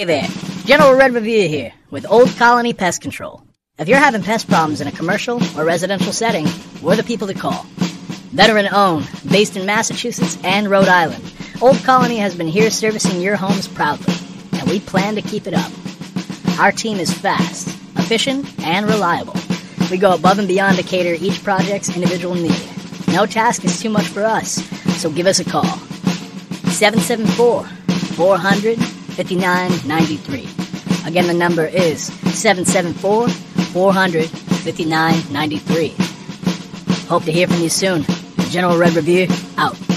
Hey there, General Red Revere here with Old Colony Pest Control. If you're having pest problems in a commercial or residential setting, we're the people to call. Veteran owned, based in Massachusetts and Rhode Island, Old Colony has been here servicing your homes proudly, and we plan to keep it up. Our team is fast, efficient, and reliable. We go above and beyond to cater each project's individual need. No task is too much for us, so give us a call. 774 400 5993. Again, the number is 774 400 5993. Hope to hear from you soon. General Red Review, out.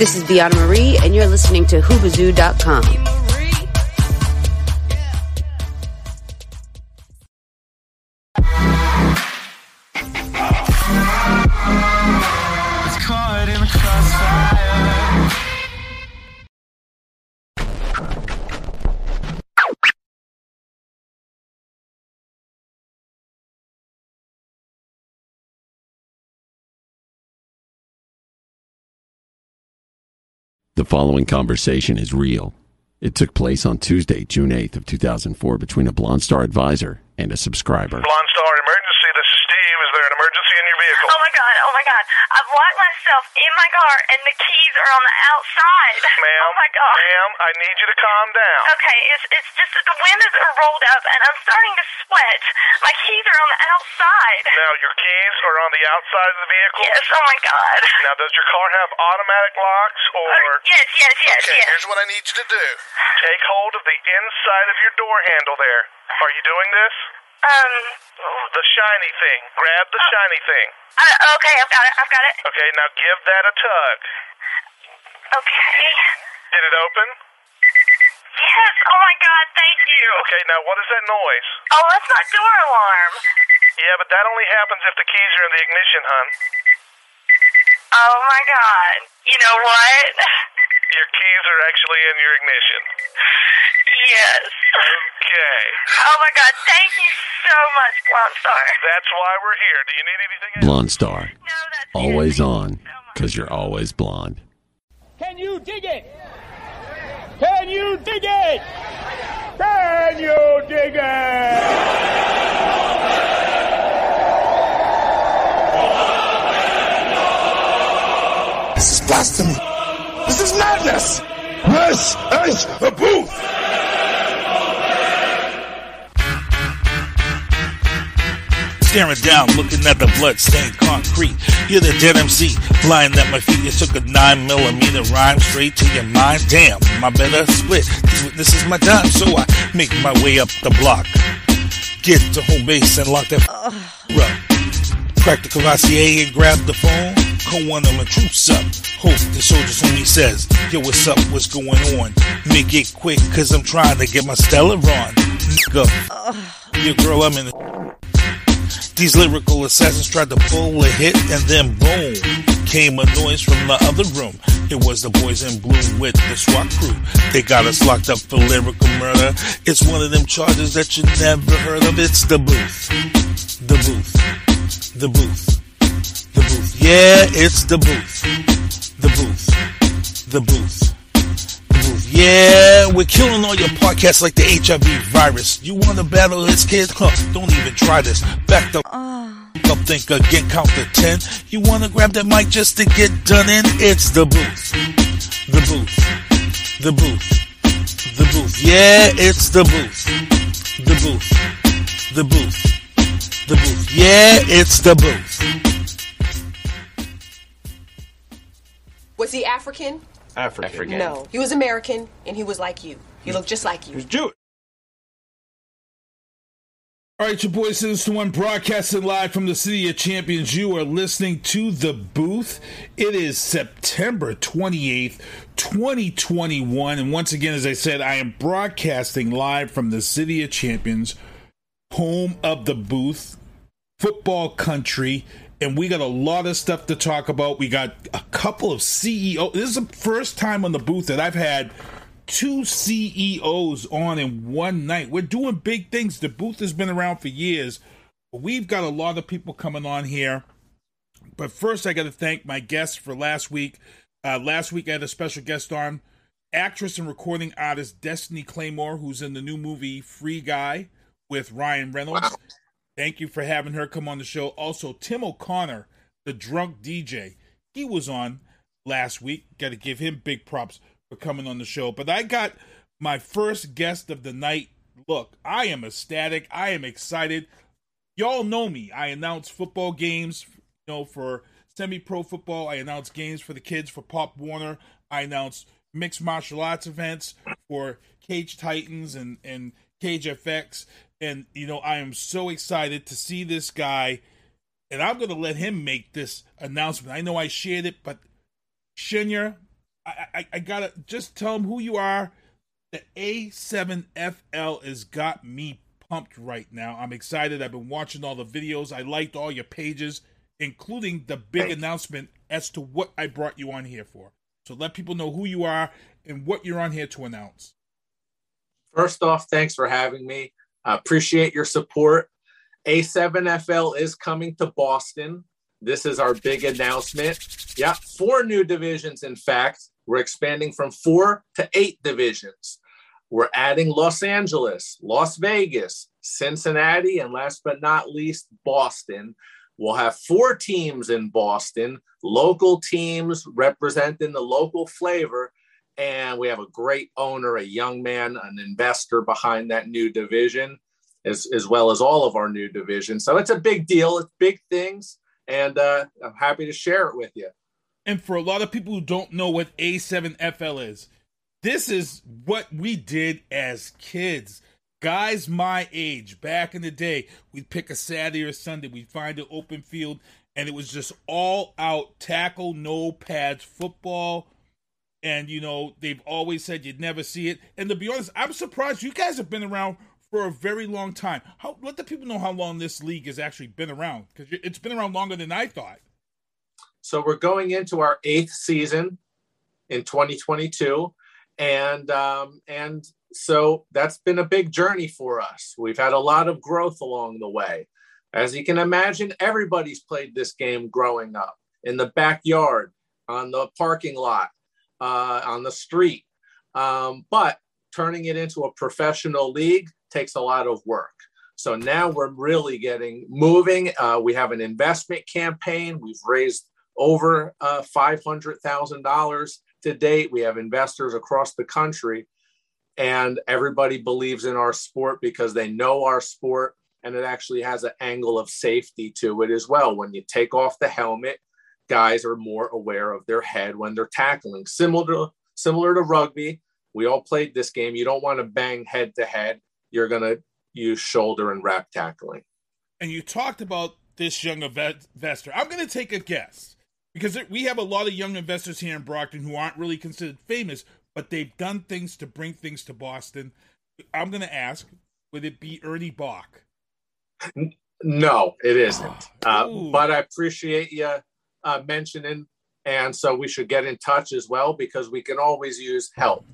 This is Veana Marie, and you're listening to Hoobazoo.com. The following conversation is real. It took place on Tuesday, June 8th of 2004 between a Blonde Star advisor and a subscriber. Blonde Star this is Steve. Is there an emergency in your vehicle? Oh my god, oh my god. I've locked myself in my car and the keys are on the outside. Ma'am, Oh my god. ma'am, I need you to calm down. Okay, it's it's just that the windows are rolled up and I'm starting to sweat. My keys are on the outside. Now, your keys are on the outside of the vehicle? Yes, oh my god. Now, does your car have automatic locks or... Uh, yes, yes, yes, Okay, yes. here's what I need you to do. Take hold of the inside of your door handle there. Are you doing this? Um, The shiny thing. Grab the shiny thing. uh, okay, I've got it, I've got it. Okay, now give that a tug. Okay. Did it open? Yes, oh my god, thank you. Okay, now what is that noise? Oh, that's my door alarm. Yeah, but that only happens if the keys are in the ignition, hun. Oh my god. You know what? Your keys are actually in your ignition. Yes. Okay. Oh my god, thank you so much, Blonde Star. That's why we're here. Do you need anything else? Blonde Star. No, that's Always it. on, because you're always blonde. Can you dig it? Can you dig it? Can you dig it? This is blasphemy. This is madness. This is a booth. Staring down, looking at the blood-stained concrete. You're the dead MC, lying at my feet. You took a nine millimeter rhyme straight to your mind. Damn, my better split. This is my time, so I make my way up the block. Get to home base and lock that up. Crack the Cavassier and grab the phone. Call one of my troops up. Hope the soldiers homie says, Yo, what's up? What's going on? Make it quick, cause I'm trying to get my Stella on. Nigga, your girl, I'm in the these lyrical assassins tried to pull a hit, and then boom, came a noise from the other room. It was the boys in blue with the SWAT crew. They got us locked up for lyrical murder. It's one of them charges that you never heard of. It's the booth. The booth. The booth. The booth. Yeah, it's the booth. The booth. The booth. Yeah, we're killing all your podcasts like the HIV virus. You want to battle this kid? Huh, don't even try this. Back the ah. up, think again, count to ten. You want to grab that mic just to get done in? It's the booth. The booth. The booth. The booth. Yeah, it's the booth. The booth. The booth. the booth. Yeah, it's the booth. Was he African? African. No. He was American, and he was like you. He looked just like you. He was Jewish. All right, your boy Sinister One broadcasting live from the City of Champions. You are listening to The Booth. It is September 28th, 2021. And once again, as I said, I am broadcasting live from the City of Champions, home of The Booth, football country. And we got a lot of stuff to talk about. We got a couple of CEO. This is the first time on The Booth that I've had two CEOs on in one night. We're doing big things. The booth has been around for years. We've got a lot of people coming on here. But first, I got to thank my guests for last week. Uh, last week, I had a special guest on actress and recording artist Destiny Claymore, who's in the new movie Free Guy with Ryan Reynolds. Wow. Thank you for having her come on the show. Also, Tim O'Connor, the drunk DJ, he was on last week. Got to give him big props for coming on the show. But I got my first guest of the night. Look, I am ecstatic. I am excited. Y'all know me. I announce football games, you know, for semi-pro football. I announce games for the kids for Pop Warner. I announce mixed martial arts events for Cage Titans and and Cage FX. And you know, I am so excited to see this guy. And I'm gonna let him make this announcement. I know I shared it, but Sener, I, I, I gotta just tell him who you are. The A7FL has got me pumped right now. I'm excited. I've been watching all the videos. I liked all your pages, including the big announcement as to what I brought you on here for. So let people know who you are and what you're on here to announce. First off, thanks for having me. I appreciate your support. A7FL is coming to Boston. This is our big announcement. Yeah, four new divisions, in fact. We're expanding from four to eight divisions. We're adding Los Angeles, Las Vegas, Cincinnati, and last but not least, Boston. We'll have four teams in Boston, local teams representing the local flavor. And we have a great owner, a young man, an investor behind that new division, as, as well as all of our new divisions. So it's a big deal. It's big things and uh, I'm happy to share it with you. And for a lot of people who don't know what A7FL is, this is what we did as kids. Guys my age, back in the day, we'd pick a Saturday or Sunday, we'd find an open field, and it was just all out tackle, no pads, football. And, you know, they've always said you'd never see it. And to be honest, I'm surprised you guys have been around for a very long time. How let the people know how long this league has actually been around because it's been around longer than I thought. So we're going into our eighth season in 2022, and um, and so that's been a big journey for us. We've had a lot of growth along the way. As you can imagine, everybody's played this game growing up in the backyard, on the parking lot, uh, on the street. Um, but turning it into a professional league takes a lot of work. So now we're really getting moving. Uh, we have an investment campaign. We've raised over uh, $500,000 to date. We have investors across the country, and everybody believes in our sport because they know our sport, and it actually has an angle of safety to it as well. When you take off the helmet, guys are more aware of their head when they're tackling. Similar to, similar to rugby, we all played this game. You don't want to bang head to head you're going to use shoulder and wrap tackling. And you talked about this young investor. I'm going to take a guess because we have a lot of young investors here in Brockton who aren't really considered famous, but they've done things to bring things to Boston. I'm going to ask, would it be Ernie Bach? No, it isn't. Uh, but I appreciate you uh, mentioning, and so we should get in touch as well because we can always use help.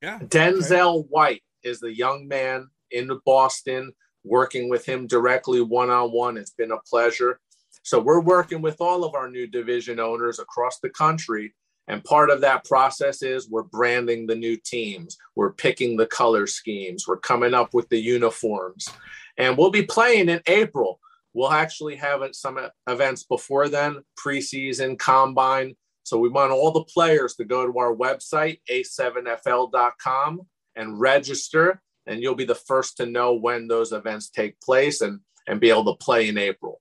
Yeah. Denzel okay. White is the young man in Boston, working with him directly one on one. It's been a pleasure. So we're working with all of our new division owners across the country. And part of that process is we're branding the new teams, we're picking the color schemes, we're coming up with the uniforms. And we'll be playing in April. We'll actually have some events before then, preseason, combine. So we want all the players to go to our website, a7fl.com, and register and you'll be the first to know when those events take place and and be able to play in April.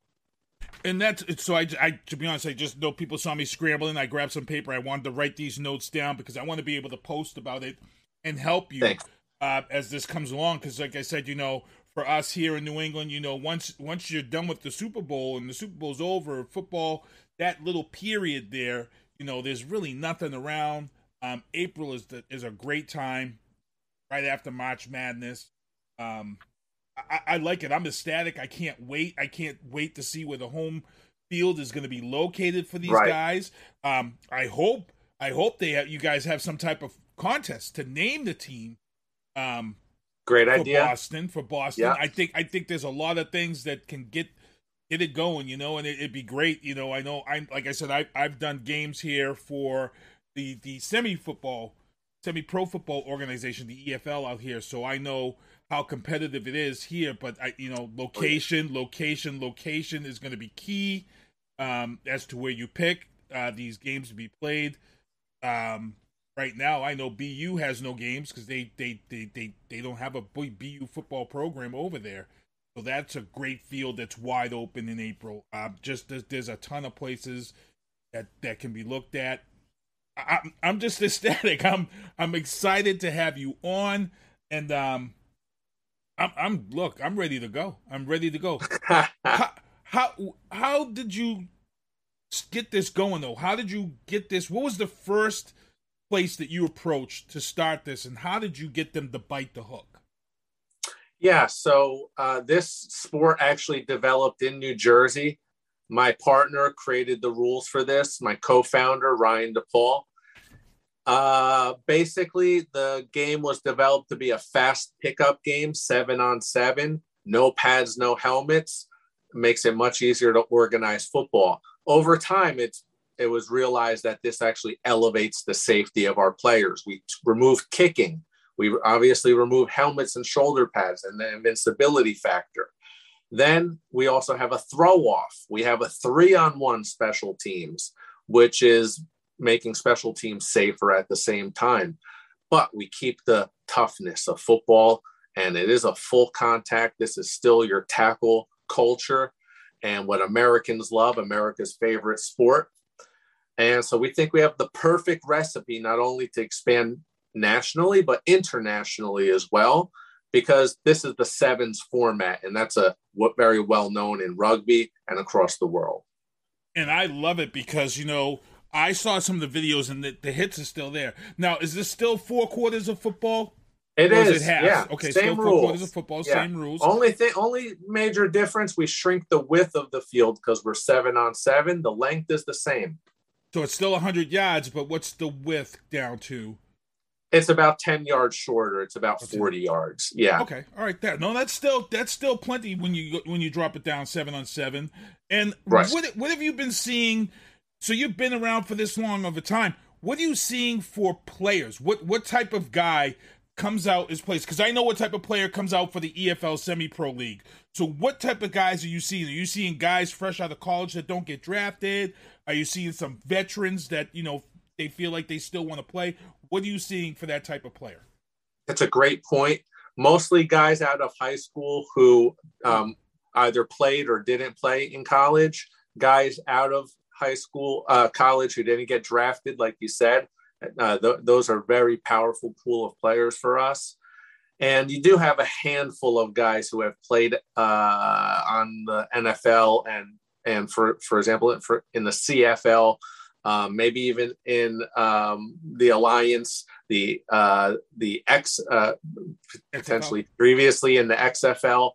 And that's so. I, I, to be honest, I just know people saw me scrambling. I grabbed some paper. I wanted to write these notes down because I want to be able to post about it and help you uh, as this comes along. Because, like I said, you know, for us here in New England, you know, once once you're done with the Super Bowl and the Super Bowl's over, football, that little period there, you know, there's really nothing around. Um, April is the, is a great time, right after March Madness. Um, I, I like it. I'm ecstatic. I can't wait. I can't wait to see where the home field is going to be located for these Right. guys. Um, I hope. I hope they have, you guys have some type of contest to name the team. Um, Great for idea. Boston. For Boston, Yeah. I think I think there's a lot of things that can get get it going, you know, and it, it'd be great. You know, I know I'm like I said, I I've done games here for the the semi football, semi pro football organization, the EFL out here, so I know how competitive it is here. But I, you know, location, location, location is going to be key um, as to where you pick uh, these games to be played. Um, right now, I know BU has no games because they, they they they they don't have a BU football program over there. So that's a great field that's wide open in April. Uh, just there's, there's a ton of places that that can be looked at. I, I'm I'm just ecstatic. I'm I'm excited to have you on, and um, I'm I'm look. I'm ready to go. I'm ready to go. how, how how did you get this going though? How did you get this? What was the first place that you approached to start this, and how did you get them to bite the hook? Yeah, so uh, this sport actually developed in New Jersey. My partner created the rules for this, my co founder, Ryan DePaul. Uh, basically, the game was developed to be a fast pickup game, seven on seven, no pads, no helmets. Makes it much easier to organize football. Over time, it's it was realized that this actually elevates the safety of our players. We removed kicking. We obviously remove helmets and shoulder pads and the invincibility factor. Then we also have a throw off. We have a three on one special teams, which is making special teams safer at the same time. But we keep the toughness of football, and it is a full contact. This is still your tackle culture and what Americans love, America's favorite sport. And so we think we have the perfect recipe not only to expand nationally, but internationally as well, because this is the sevens format, and that's a what very well known in rugby and across the world. and I love it because you know I saw some of the videos and the, the hits are still there. Now, is this still four quarters of football? It is, is, it yeah. Okay, same still four rules. quarters of football, Yeah. same rules. Only thing, only major difference, we shrink the width of the field because we're seven on seven. The length is the same. So it's still hundred yards, but what's the width down to? It's about ten yards shorter. It's about forty yards. Yeah. Okay, all right. That no, that's still that's still plenty when you when you drop it down seven on seven. And Right. what what have you been seeing? So you've been around for this long of a time. What are you seeing for players? What what type of guy comes out as plays? Because I know what type of player comes out for the EFL Semi Pro League. So what type of guys are you seeing? Are you seeing guys fresh out of college that don't get drafted? Are you seeing some veterans that you know they feel like they still want to play? What are you seeing for that type of player? That's a great point. Mostly guys out of high school who um, either played or didn't play in college. Guys out of high school, uh, college who didn't get drafted, like you said. Uh, th- those are very powerful pool of players for us. And you do have a handful of guys who have played uh, on the NFL and and for for example for in the CFL, um, maybe even in um, the Alliance, the uh, the X uh, potentially previously in the XFL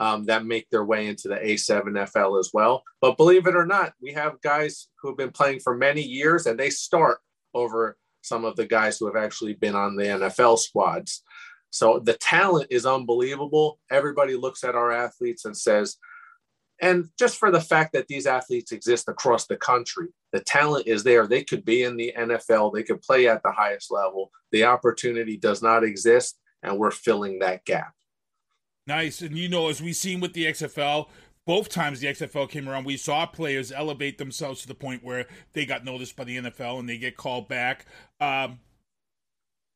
um, that make their way into the A7FL as well. But believe it or not, we have guys who have been playing for many years and they start over some of the guys who have actually been on the NFL squads. So the talent is unbelievable. Everybody looks at our athletes and says, and just for the fact that these athletes exist across the country, the talent is there. They could be in the NFL, they could play at the highest level. The opportunity does not exist, and we're filling that gap. Nice. And you know, as we've seen with the XFL, both times the XFL came around, we saw players elevate themselves to the point where they got noticed by the NFL and they get called back. Um,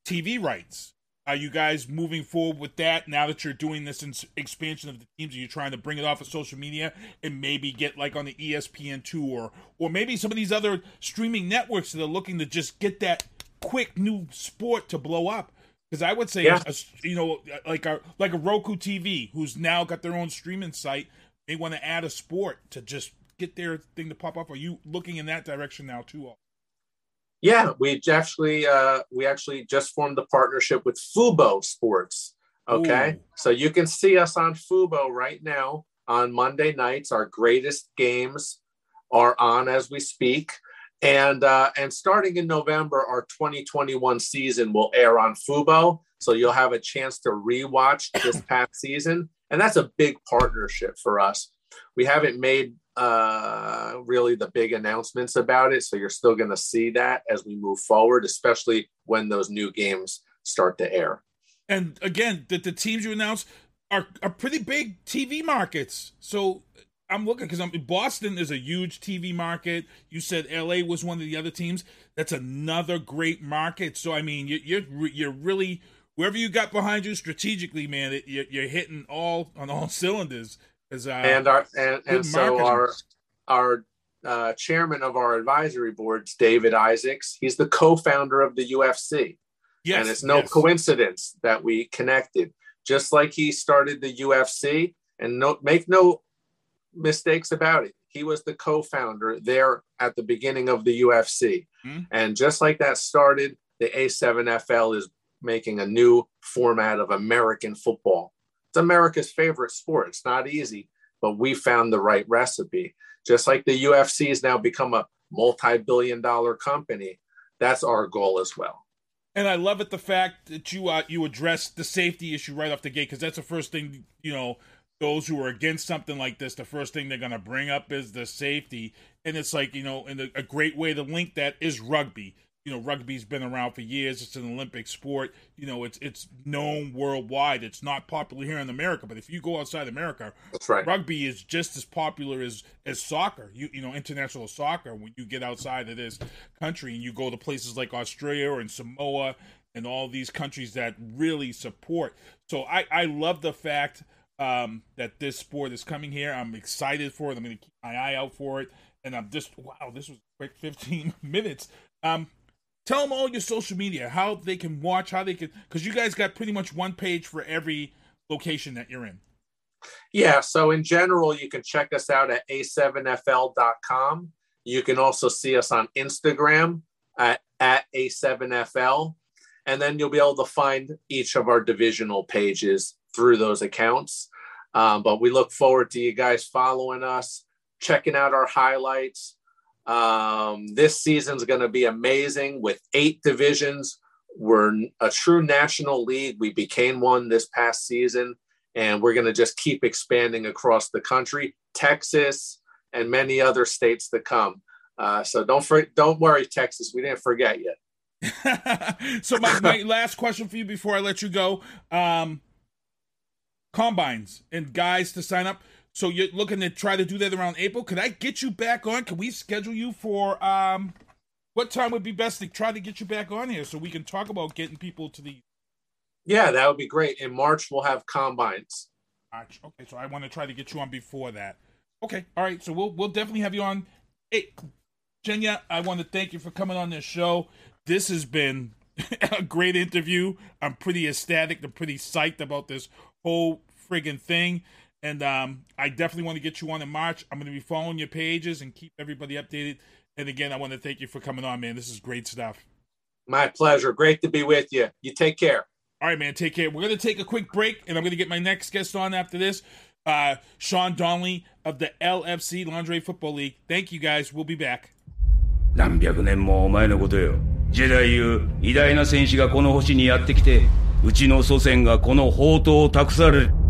TV rights. Are you guys moving forward with that now that you're doing this ins- expansion of the teams? Are you trying to bring it off of social media and maybe get like on the ESPN two or or maybe some of these other streaming networks that are looking to just get that quick new sport to blow up? Because I would say, Yeah. a, you know, like a like a Roku TV, who's now got their own streaming site, they want to add a sport to just get their thing to pop up. Are you looking in that direction now too? Yeah, we actually uh, we actually just formed a partnership with Fubo Sports. Okay, Ooh. so you can see us on Fubo right now on Monday nights. Our greatest games are on as we speak, and uh, and starting in November, our 2021 season will air on Fubo. So you'll have a chance to rewatch this past season, and that's a big partnership for us. We haven't made uh, really the big announcements about it, so you're still going to see that as we move forward, especially when those new games start to air. And again, the, the teams you announced are are pretty big TV markets. So I'm looking because I'm Boston is a huge TV market. You said LA was one of the other teams. That's another great market. So I mean, you, you're you're really wherever you got behind you strategically, man. It, you're, you're hitting all on all cylinders. Uh, and our and, and so our our uh, chairman of our advisory boards, David Isaacs, he's the co-founder of the UFC. Yes, and it's no yes. coincidence that we connected. Just like he started the UFC, and no make no mistakes about it. He was the co-founder there at the beginning of the UFC. Hmm. And just like that started, the A7FL is making a new format of American football. It's America's favorite sport. It's not easy, but we found the right recipe. Just like the UFC has now become a multi-billion dollar company, that's our goal as well. And I love it the fact that you uh, you address the safety issue right off the gate because that's the first thing you know. Those who are against something like this, the first thing they're going to bring up is the safety, and it's like you know, and a great way to link that is rugby. You know, rugby's been around for years. It's an Olympic sport. You know, it's it's known worldwide. It's not popular here in America, but if you go outside America, That's right. rugby is just as popular as as soccer. You you know international soccer. When you get outside of this country and you go to places like Australia and Samoa and all these countries that really support. So I I love the fact um, that this sport is coming here. I'm excited for it. I'm going to keep my eye out for it. And I'm just wow, this was quick 15 minutes. Um, tell them all your social media, how they can watch, how they can, because you guys got pretty much one page for every location that you're in. Yeah, so in general, you can check us out at a7fl.com. You can also see us on Instagram at, at a7fl. And then you'll be able to find each of our divisional pages through those accounts. Um, but we look forward to you guys following us, checking out our highlights. Um, this season's going to be amazing with eight divisions. We're a true national league. We became one this past season and we're going to just keep expanding across the country, Texas, and many other states to come. Uh, so don't for, don't worry, Texas, we didn't forget yet. so my, my last question for you before I let you go: um, combines and guys to sign up. So you're looking to try to do that around April. Could I get you back on? Can we schedule you for um, what time would be best to try to get you back on here so we can talk about getting people to the Yeah, that would be great. In March, we'll have combines. March. Okay, so I want to try to get you on before that. Okay, all right. So we'll we'll definitely have you on. Hey, Jenya, I want to thank you for coming on this show. This has been a great interview. I'm pretty ecstatic. I'm pretty psyched about this whole friggin' thing. And um, I definitely want to get you on in March. I'm going to be following your pages and keep everybody updated. And again, I want to thank you for coming on, man. This is great stuff. My pleasure. Great to be with you. You take care. All right, man. Take care. We're going to take a quick break, and I'm going to get my next guest on after this, uh, Shaun Donnelly of the LFC Lingerie Football League. Thank you, guys. We'll be back. 何百年も前のことよ。ジェダイいう偉大な戦士がこの星にやってきて、うちの祖先がこの宝刀を託される。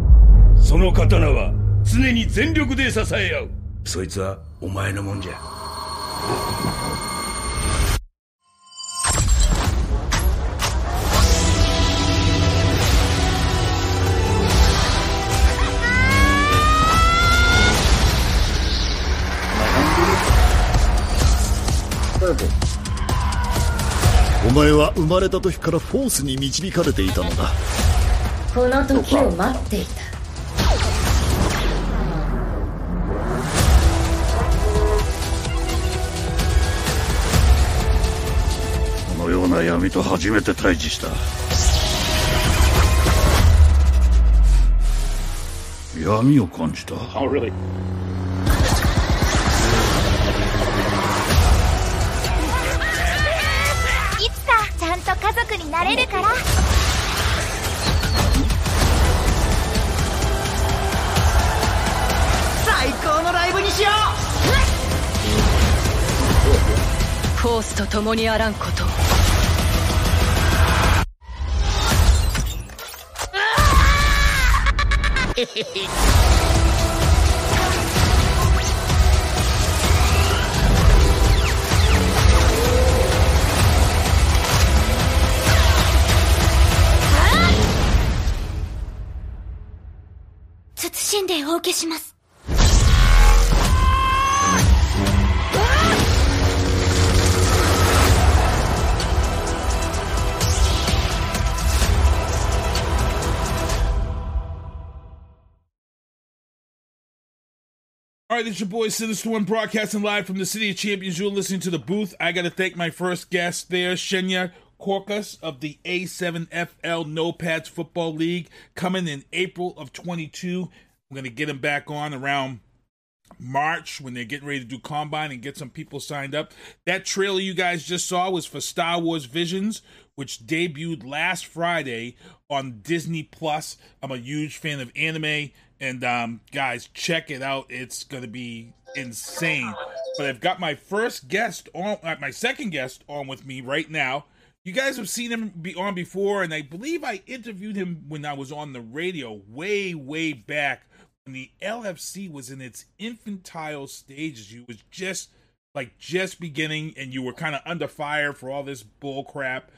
その刀は常に全力で支え合う。そいつはお前のもんじゃ.お前は生まれた時からフォースに導かれていたのだ。この時を待っていたな闇と初めて対峙した。闇を感じた。Oh, really? いつかちゃんと家族になれるから。最高のライブにしよフォースと共にあらんこと謹んでお受けします All right, is your boy Sinister One broadcasting live from the City of Champions. You're listening to the booth. I got to thank my first guest there, Sener Korkus of the A7FL No Pads Football League, coming in April of 22. I'm going to get him back on around March when they're getting ready to do combine and get some people signed up. That trailer you guys just saw was for Star Wars Visions, which debuted last Friday on Disney Plus. I'm a huge fan of anime, and um, guys, check it out. It's gonna be insane. But I've got my first guest on, uh, my second guest on with me right now. You guys have seen him be on before, and I believe I interviewed him when I was on the radio way, way back when the LFC was in its infantile stages. You was just like just beginning, and you were kind of under fire for all this bull crap.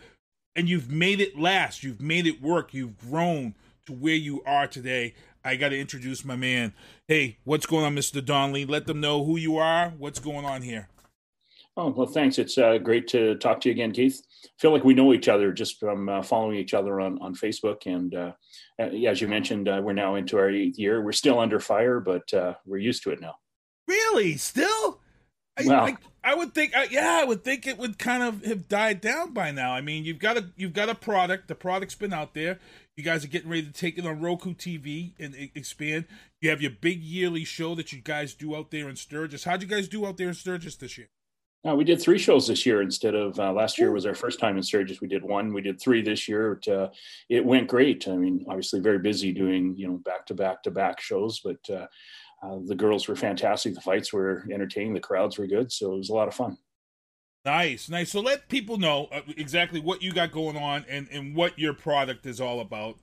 And you've made it last. You've made it work. You've grown to where you are today. I got to introduce my man. Hey, what's going on, Mr. Donnelly? Let them know who you are. What's going on here? Oh, well, thanks. It's uh, great to talk to you again, Keith. I feel like we know each other just from uh, following each other on, on Facebook. And uh, as you mentioned, uh, we're now into our eighth year. We're still under fire, but uh, we're used to it now. Really? Still? I, Well- I, I would think, I, yeah, I would think it would kind of have died down by now. I mean, you've got a you've got a product. The product's been out there. You guys are getting ready to take it on Roku TV and expand. You have your big yearly show that you guys do out there in Sturgis. How'd you guys do out there in Sturgis this year? Uh, we did three shows this year instead of uh, last year was our first time in Sturgis. We did one. We did three this year. It, uh, it went great. I mean, obviously very busy doing you know back to back to back shows, but uh, uh, the girls were fantastic. The fights were entertaining. The crowds were good, so it was a lot of fun. Nice, nice. So let people know uh, exactly what you got going on and, and what your product is all about.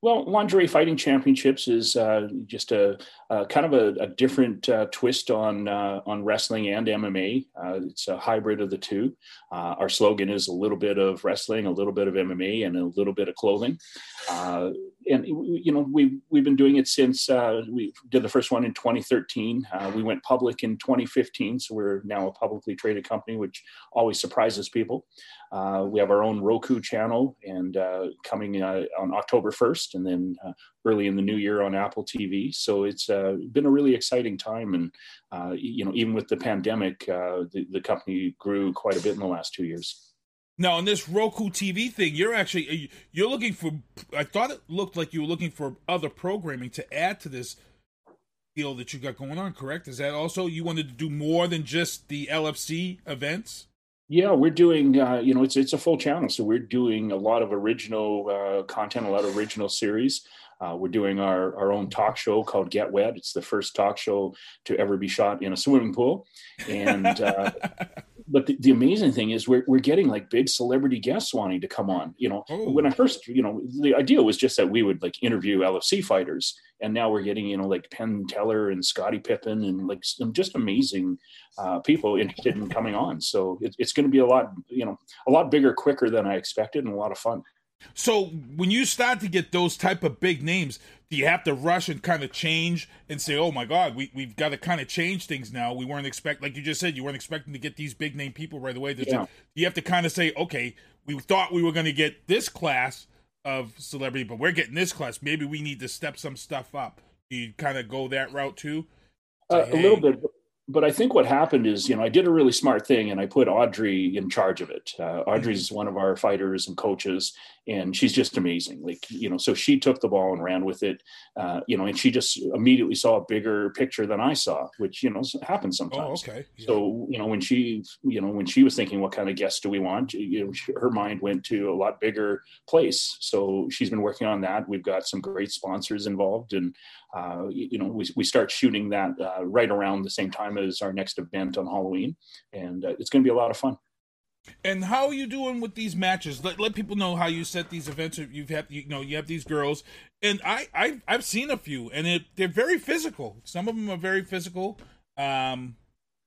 Well, lingerie fighting championships is uh, just a, a kind of a, a different uh, twist on uh, on wrestling and MMA. Uh, it's a hybrid of the two. Uh, our slogan is a little bit of wrestling, a little bit of MMA, and a little bit of clothing. Uh, and you know we we've been doing it since uh, we did the first one in 2013. Uh, we went public in 2015, so we're now a publicly traded company, which always surprises people. Uh, we have our own Roku channel, and uh, coming uh, on October 1st, and then uh, early in the new year on Apple TV. So it's uh, been a really exciting time, and uh, you know even with the pandemic, uh, the, the company grew quite a bit in the last two years. Now, on this Roku TV thing, you're actually you're looking for. I thought it looked like you were looking for other programming to add to this deal that you got going on. Correct? Is that also you wanted to do more than just the LFC events? Yeah, we're doing. Uh, you know, it's it's a full channel, so we're doing a lot of original uh, content, a lot of original series. Uh, we're doing our our own talk show called Get Wet. It's the first talk show to ever be shot in a swimming pool, and. Uh, but the, the amazing thing is we're, we're getting like big celebrity guests wanting to come on you know. When i first you know the idea was just that we would like interview lfc fighters. And now we're getting you know like penn teller and Scottie Pippen and like some just amazing uh, people interested in coming on. So it, it's going to be a lot you know a lot bigger quicker than i expected and a lot of fun So when you start to get those type of big names, do you have to rush and kind of change and say, "Oh my God, we we've got to kind of change things now"? We weren't expect, like you just said, you weren't expecting to get these big name people right away. There's a- Yeah. you have to kind of say, "Okay, we thought we were going to get this class of celebrity, but we're getting this class. Maybe we need to step some stuff up." Do you kind of go that route too? Uh, a little bit, but I think what happened is, you know, I did a really smart thing and I put Audrey in charge of it. Uh, Audrey's one of our fighters and coaches, and she's just amazing. Like, you know, so she took the ball and ran with it, uh, you know, and she just immediately saw a bigger picture than I saw, which, you know, happens sometimes. Oh, okay. So, you know, when she, you know, when she was thinking, what kind of guests do we want? You know, she, her mind went to a lot bigger place. So she's been working on that. We've got some great sponsors involved, and uh, you, know, we, we start shooting that uh, right around the same time as our next event on Halloween, and uh, it's going to be a lot of fun. And how are you doing with these matches? Let, let people know how you set these events. You've had you know you have these girls, and I, I I've seen a few, and it, they're very physical. Some of them are very physical. Um,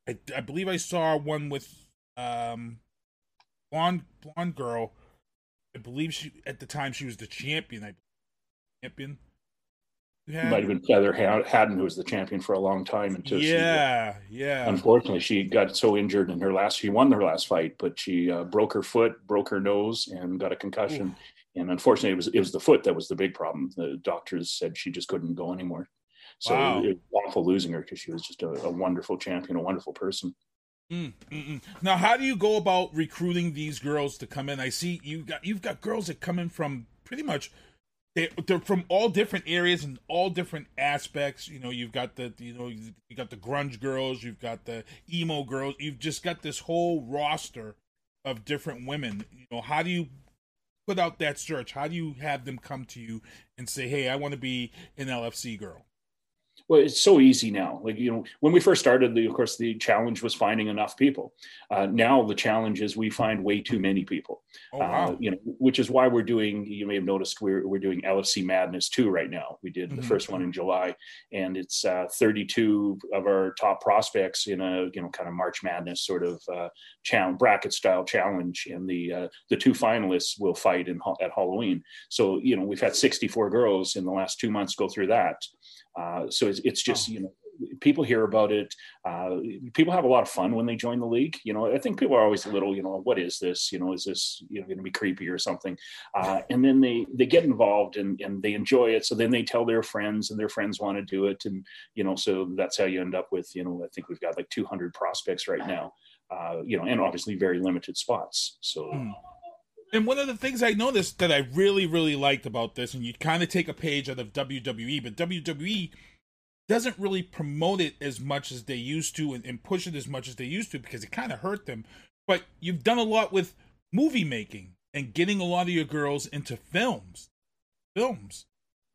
I, I believe I saw one with um, blonde blonde girl. I believe she at the time she was the champion. I champion. It might have been Heather Ha- Haddon, who was the champion for a long time until she, uh, yeah, yeah. unfortunately, she got so injured in her last. She won her last fight, but she uh, broke her foot, broke her nose, and got a concussion. And unfortunately, it was it was the foot that was the big problem. The doctors said she just couldn't go anymore. So Wow. it was awful losing her because she was just a, a wonderful champion, a wonderful person. Mm, mm, mm. Now, how do you go about recruiting these girls to come in? I see you got you've got girls that come in from pretty much they they're from all different areas and all different aspects. You know, you've got the you know you got the grunge girls, you've got the emo girls, you've just got this whole roster of different women. You know, how do you put out that search? How do you have them come to you and say, "Hey, I want to be an LFC girl"? Well, it's so easy now. Like you know, when we first started, the, of course, the challenge was finding enough people. Uh, now the challenge is we find way too many people. Oh, wow. Uh, you know, which is why we're doing. You may have noticed we're we're doing LFC Madness too right now. We did the Mhm. first one in July, and it's uh, 32 of our top prospects in a you know kind of March Madness sort of uh, challenge bracket style challenge, and the uh, the two finalists will fight in at Halloween. So you know, we've had 64 girls in the last two months go through that. Uh, so it's, it's just you know people hear about it. Uh, people have a lot of fun when they join the league. You know, I think people are always a little, you know, what is this? You know, is this you know going to be creepy or something? Uh, and then they they get involved and and they enjoy it. So then they tell their friends, and their friends want to do it, and you know, so that's how you end up with you know, I think we've got like 200 prospects right now. Uh, you know, and obviously very limited spots. So. And one of the things I noticed that I really, really liked about this, and you kind of take a page out of WWE, but WWE doesn't really promote it as much as they used to and, and push it as much as they used to because it kind of hurt them. But you've done a lot with movie making and getting a lot of your girls into films. Films.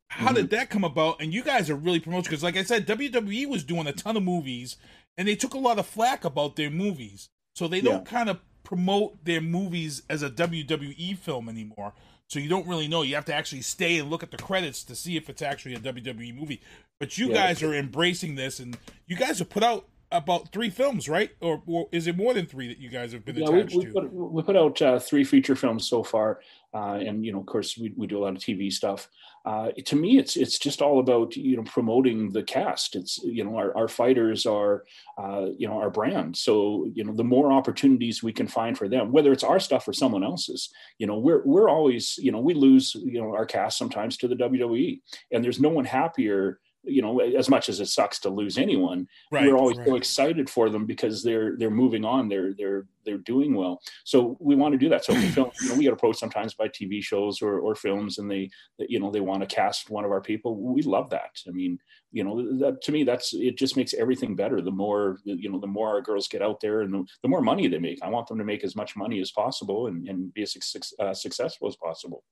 How did mm-hmm. that come about? And you guys are really promoting because, like I said, WWE was doing a ton of movies, and they took a lot of flack about their movies. So they don't kind of promote their movies as a WWE film anymore. So you don't really know. You have to actually stay and look at the credits to see if it's actually a WWE movie. But you Yeah. guys are embracing this, and you guys have put out about three films, right? Or, or is it more than three that you guys have been Yeah, we, attached we, to? put, we put out uh, three feature films so far, uh, and you know, of course, we, we do a lot of TV stuff. Uh, to me, it's it's just all about you know promoting the cast. It's you know our, our fighters are uh, you know our brand. So you know the more opportunities we can find for them, whether it's our stuff or someone else's, you know we're we're always you know we lose you know our cast sometimes to the WWE, and there's no one happier you know as much as it sucks to lose anyone Right, we're always so excited for them because they're they're moving on they're they're they're doing well. So we want to do that. So we film you know we get approached sometimes by tv shows or, or films and they you know they want to cast one of our people we love that. I mean you know that to me that's it just makes everything better. The more you know the more our girls get out there and the, the more money they make. I want them to make as much money as possible and, and be as suc- uh, successful as possible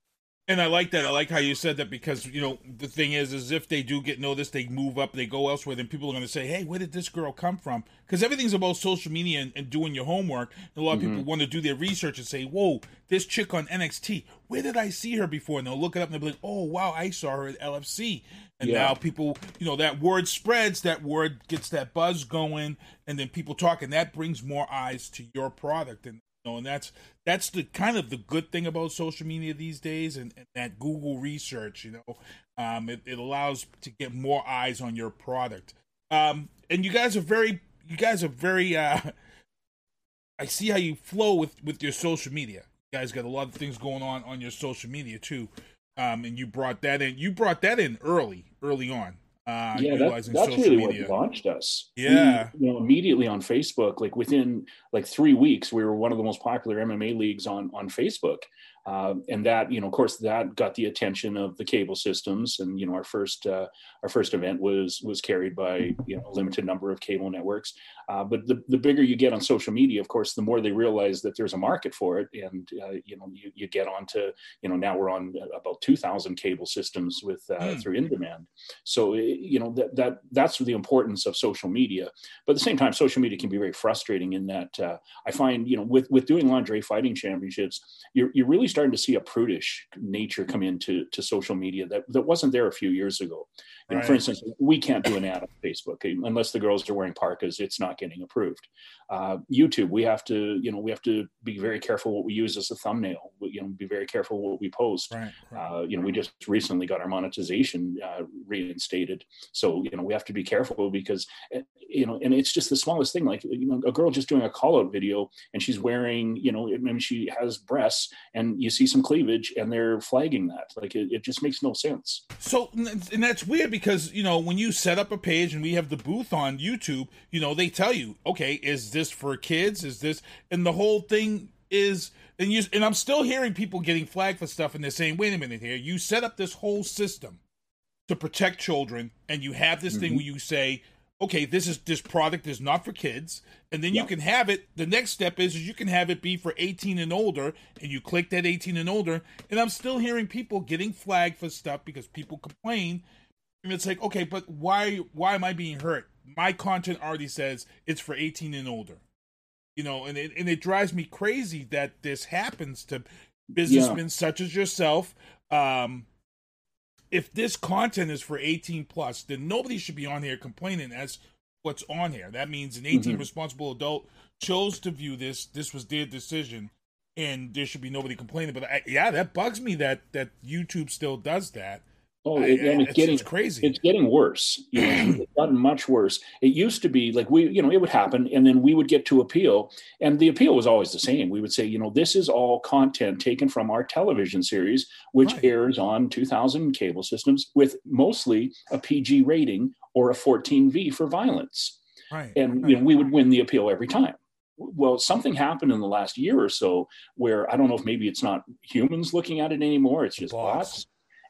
And I like that. I like how you said that because you know the thing is, is if they do get noticed, they move up, they go elsewhere. Then people are going to say, "Hey, where did this girl come from?" Because everything's about social media and, and doing your homework. And a lot of people Mhm. want to do their research and say, "Whoa, this chick on NXT, where did I see her before?" And they'll look it up and they'll be like, "Oh, wow, I saw her at LFC." And Yeah. now people, you know, that word spreads, that word gets that buzz going, and then people talk, and that brings more eyes to your product. And know, and that's that's the kind of the good thing about social media these days, and, and that Google research. You know, um, it, it allows to get more eyes on your product. Um, and you guys are very, you guys are very. Uh, I see how you flow with with your social media. You guys got a lot of things going on on your social media too. Um, and you brought that in. You brought that in early, early on. Uh, yeah, that, that's really media. what launched us. Yeah, we, you know, immediately on Facebook, like within like three weeks, we were one of the most popular MMA leagues on on Facebook. Uh, and that, you know, of course, that got the attention of the cable systems. And you know, our first uh, our first event was was carried by you know a limited number of cable networks. Uh, but the, the bigger you get on social media, of course, the more they realize that there's a market for it. And uh, you know, you, you get onto you know now we're on about two thousand cable systems with mm. through in demand. So you know that that that's the importance of social media. But at the same time, social media can be very frustrating in that uh, I find you know with with doing lingerie fighting championships, you're you're really starting to see a prudish nature come into to social media that, that wasn't there a few years ago. Know, right. For instance, we can't do an ad on Facebook unless the girls are wearing parkas. It's not getting approved. Uh, YouTube, we have to, you know, we have to be very careful what we use as a thumbnail. We, you know, be very careful what we post. Right, right. Uh, you know, we just recently got our monetization uh, reinstated, so you know we have to be careful because eh, you know, and it's just the smallest thing. Like you know, a girl just doing a call out video and she's wearing, you know, I mean, she has breasts and you see some cleavage and they're flagging that. Like it, it just makes no sense. So and that's weird because you know when you set up a page and we have the booth on YouTube, you know, they tell you, okay, is this for kids? Is this and the whole thing is and you and I'm still hearing people getting flagged for stuff and they're saying, wait a minute here, you set up this whole system to protect children and you have this mm-hmm. thing where you say okay, this is this product is not for kids, and then yeah. you can have it. The next step is, is you can have it be for 18 and older, and you click that 18 and older. And I'm still hearing people getting flagged for stuff because people complain, and it's like, okay, but why why am I being hurt? My content already says it's for 18 and older, you know, and it and it drives me crazy that this happens to businessmen yeah. such as yourself. Um, if this content is for 18 plus, then nobody should be on here complaining as what's on here. That means an 18 mm-hmm. responsible adult chose to view this. This was their decision, and there should be nobody complaining. But I, yeah, that bugs me that that YouTube still does that. Oh, it, and it's, it's getting it's crazy. It's getting worse. You know, it's gotten much worse. It used to be like we, you know, it would happen, and then we would get to appeal, and the appeal was always the same. We would say, you know, this is all content taken from our television series, which right. airs on 2,000 cable systems with mostly a PG rating or a 14V for violence. Right. And right. you know, we would win the appeal every time well something happened in the last year or so where i don't know if maybe it's not humans looking at it anymore it's just bots, bots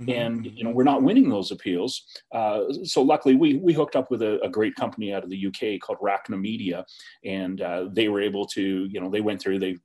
and you know we're not winning those appeals. Uh, so luckily, we we hooked up with a, a, great company out of the UK called Rachna Media, and uh, they were able to you know they went through they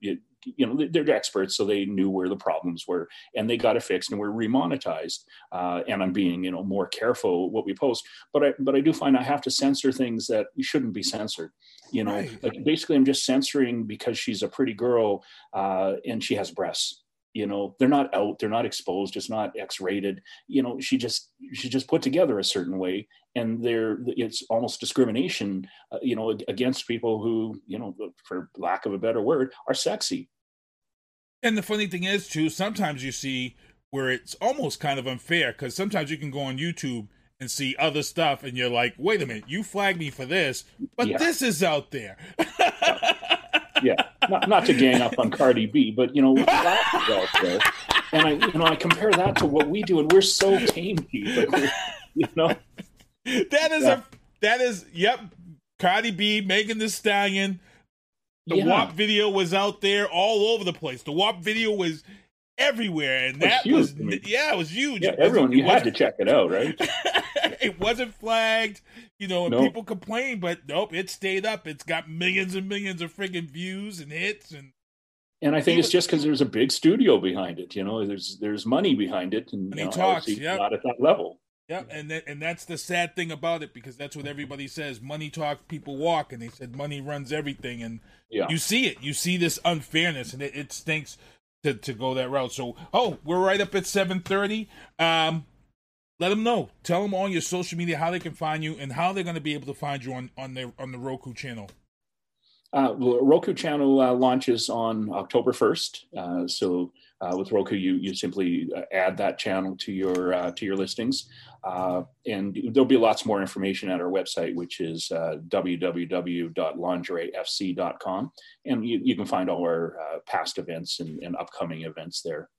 you know they're experts so they knew where the problems were and they got it fixed and we're remonetized uh, and i'm being you know more careful what we post but i but i do find i have to censor things that shouldn't be censored you know right. like basically i'm just censoring because she's a pretty girl uh, and she has breasts you know they're not out they're not exposed it's not x-rated. You know she just she just put together a certain way and there it's almost discrimination uh, you know against people who you know for lack of a better word are sexy. And the funny thing is too sometimes you see where it's almost kind of unfair because sometimes you can go on youtube and see other stuff and you're like wait a minute you flagged me for this but yeah. this is out there yeah, not, not to gang up on Cardi B, but you know, that is out and I, you know, I compare that to what we do, and we're so tame, like you know. That is yeah. a that is yep, Cardi B, Megan Thee Stallion. The yeah. WAP video was out there all over the place. The WAP video was everywhere, and that was, was yeah, it was huge. Yeah, everyone, you had to check it out, right? it wasn't flagged, you know, and nope. people complain, but nope, it stayed up. It's got millions and millions of freaking views and hits, and and I think it's just because there's a big studio behind it. You know, there's there's money behind it, and money you know, talks. Yeah, not at that level. Yep, and that, and that's the sad thing about it because that's what everybody says. Money talks, people walk, and they said money runs everything, and yeah. you see it. You see this unfairness, and it, it stinks to, to go that route. So, oh, we're right up at seven thirty. Um, let them know. Tell them on your social media how they can find you and how they're going to be able to find you on on their on the Roku channel. Uh, Roku channel uh, launches on October 1st. Uh, so uh, with Roku, you you simply uh, add that channel to your uh, to your listings, uh, and there'll be lots more information at our website, which is uh, www.lingeriefc.com, and you, you can find all our past events and, and upcoming events there.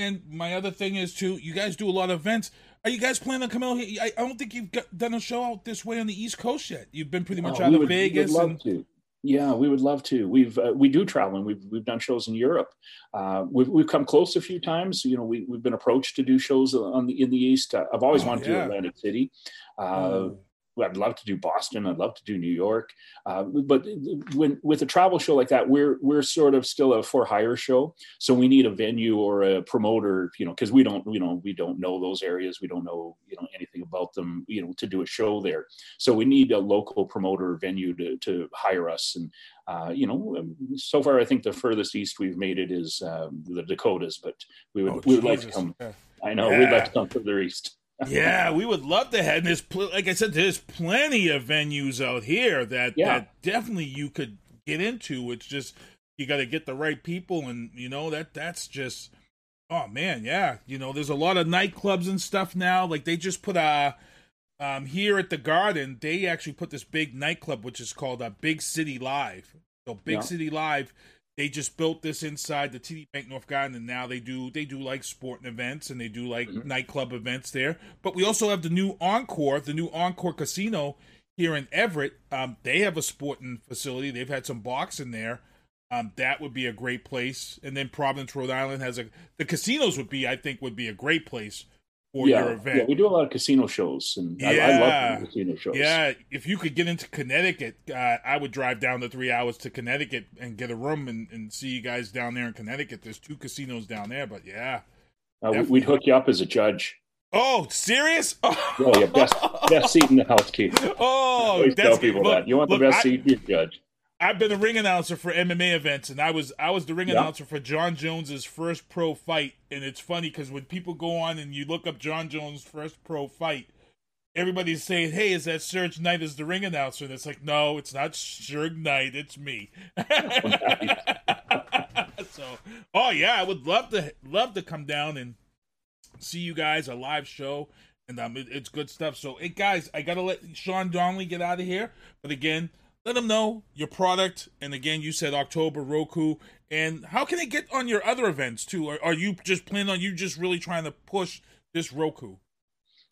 And my other thing is too, you guys do a lot of events. Are you guys planning on coming out here? I, I don't think you've got, done a show out this way on the East Coast yet. You've been pretty much Oh, out of would- we would Vegas. love and, to. Yeah, we would love to. We've uh, we do travel, and we've we've done shows in Europe. Uh, we've we've come close a few times. You know, we we've been approached to do shows on the in the East. Uh, I've always Oh, wanted to do Atlantic City. Uh, Oh. I'd love to do Boston. I'd love to do New York. Uh, but when with a travel show like that, we're we're sort of still a for hire show, so we need a venue or a promoter, you know, because we don't, you know, we don't know those areas. We don't know, you know, anything about them, you know, to do a show there. So we need a local promoter venue to to hire us. And uh, you know, um, so far I think the furthest east we've made it is um, the Dakotas, but we would Oh, we would like to come. Yeah. I know we'd like to come further east. Yeah, we would love to have. And there's, pl- like I said, there's plenty of venues out here that Yeah. that definitely you could get into. It's just you got to get the right people, and you know that that's just. Oh man, yeah. You know, there's a lot of nightclubs and stuff now. Like they just put a. Um, here at the Garden, they actually put this big nightclub, which is called a Big City Live. So Big Yeah. City Live, they just built this inside the TD Bank North Garden, and now they do they do like sporting events and they do like nightclub events there. But we also have the new Encore, the new Encore Casino here in Everett. Um, they have a sporting facility. They've had some boxing there. Um, that would be a great place. And then Providence, Rhode Island has a the casinos would be I think would be a great place for yeah, your event. yeah, we do a lot of casino shows, and I, I love casino shows. Yeah, if you could get into Connecticut, uh, I would drive down the three hours to Connecticut and get a room and, and see you guys down there in Connecticut. There's two casinos down there, but yeah. Uh, we- we'd hook you up as a judge. Oh, serious? Oh, Oh yeah, best best seat in the house, Keith. oh Always that's tell people look, that you want the best I- seat, you judge. I've been a ring announcer for MMA events, and I was I was the ring Yeah. announcer for Jon Jones's first pro fight. And it's funny because when people go on and you look up Jon Jones' first pro fight, everybody's saying, "Hey, is that Serge Knight as the ring announcer?" And it's like, no, it's not Serge Knight, it's me. so, oh yeah, I would love to love to come down and see you guys a live show. And um, it, it's good stuff. So, hey guys, I gotta let Shaun Donnelly get out of here. But again, let them know your product. And again, you said October Roku. And how can they get on your other events too? Are, are you just planning on you just really trying to push this Roku?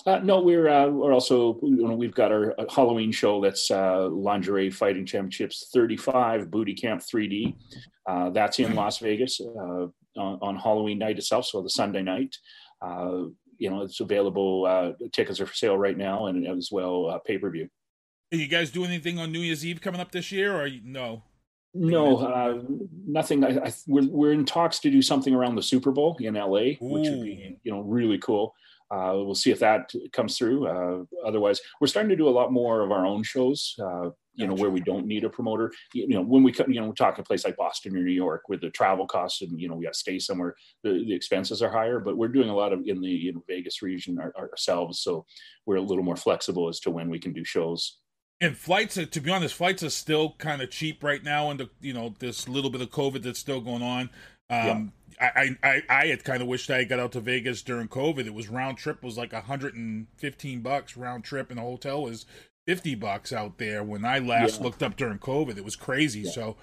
Uh, no, we're uh, we're also you know, we've got our uh, Halloween show that's uh, lingerie fighting championships 35 booty camp 3D. Uh, that's in Las Vegas uh, on, on Halloween night itself, so the Sunday night. You know, it's available. Tickets are for sale right now, and as well pay per view. Are you guys doing anything on New Year's Eve coming up this year, or you, no? No, uh, nothing. I, I, we're we're in talks to do something around the Super Bowl in LA, which would be you know really cool. Uh, we'll see if that comes through. Uh, otherwise, we're starting to do a lot more of our own shows. Uh, you know, where we don't need a promoter. You, you know, when we come, you know we talk a place like Boston or New York, where the travel costs and you know we got to stay somewhere, the, the expenses are higher. But we're doing a lot of in the you know, Vegas region our, ourselves, so we're a little more flexible as to when we can do shows. And flights, are, to be honest, flights are still kind of cheap right now, and you know this little bit of COVID that's still going on. Um, I, I, I, I had kind of wished I got out to Vegas during COVID. It was round trip was like hundred and fifteen bucks round trip, and the hotel was fifty bucks out there. When I last Yeah. looked up during COVID, it was crazy. So,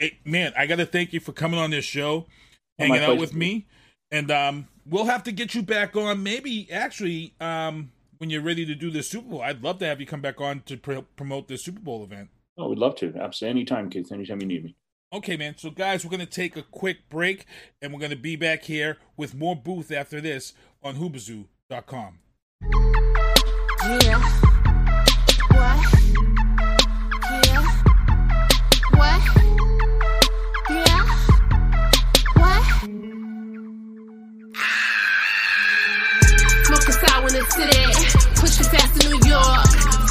it, man, I got to thank you for coming on this show, Oh, hanging out with me, and um, we'll have to get you back on. Maybe actually, um, when you're ready to do the Super Bowl, I'd love to have you come back on to pr- promote the Super Bowl event. Oh, we'd love to. Absolutely, anytime, Keith. Anytime you need me. Okay, man. So, guys, we're going to take a quick break and we're going to be back here with more booth after this on Hoobazoo.com. Yeah. What? Yeah. What? Yeah. What? Smoking sour in the city.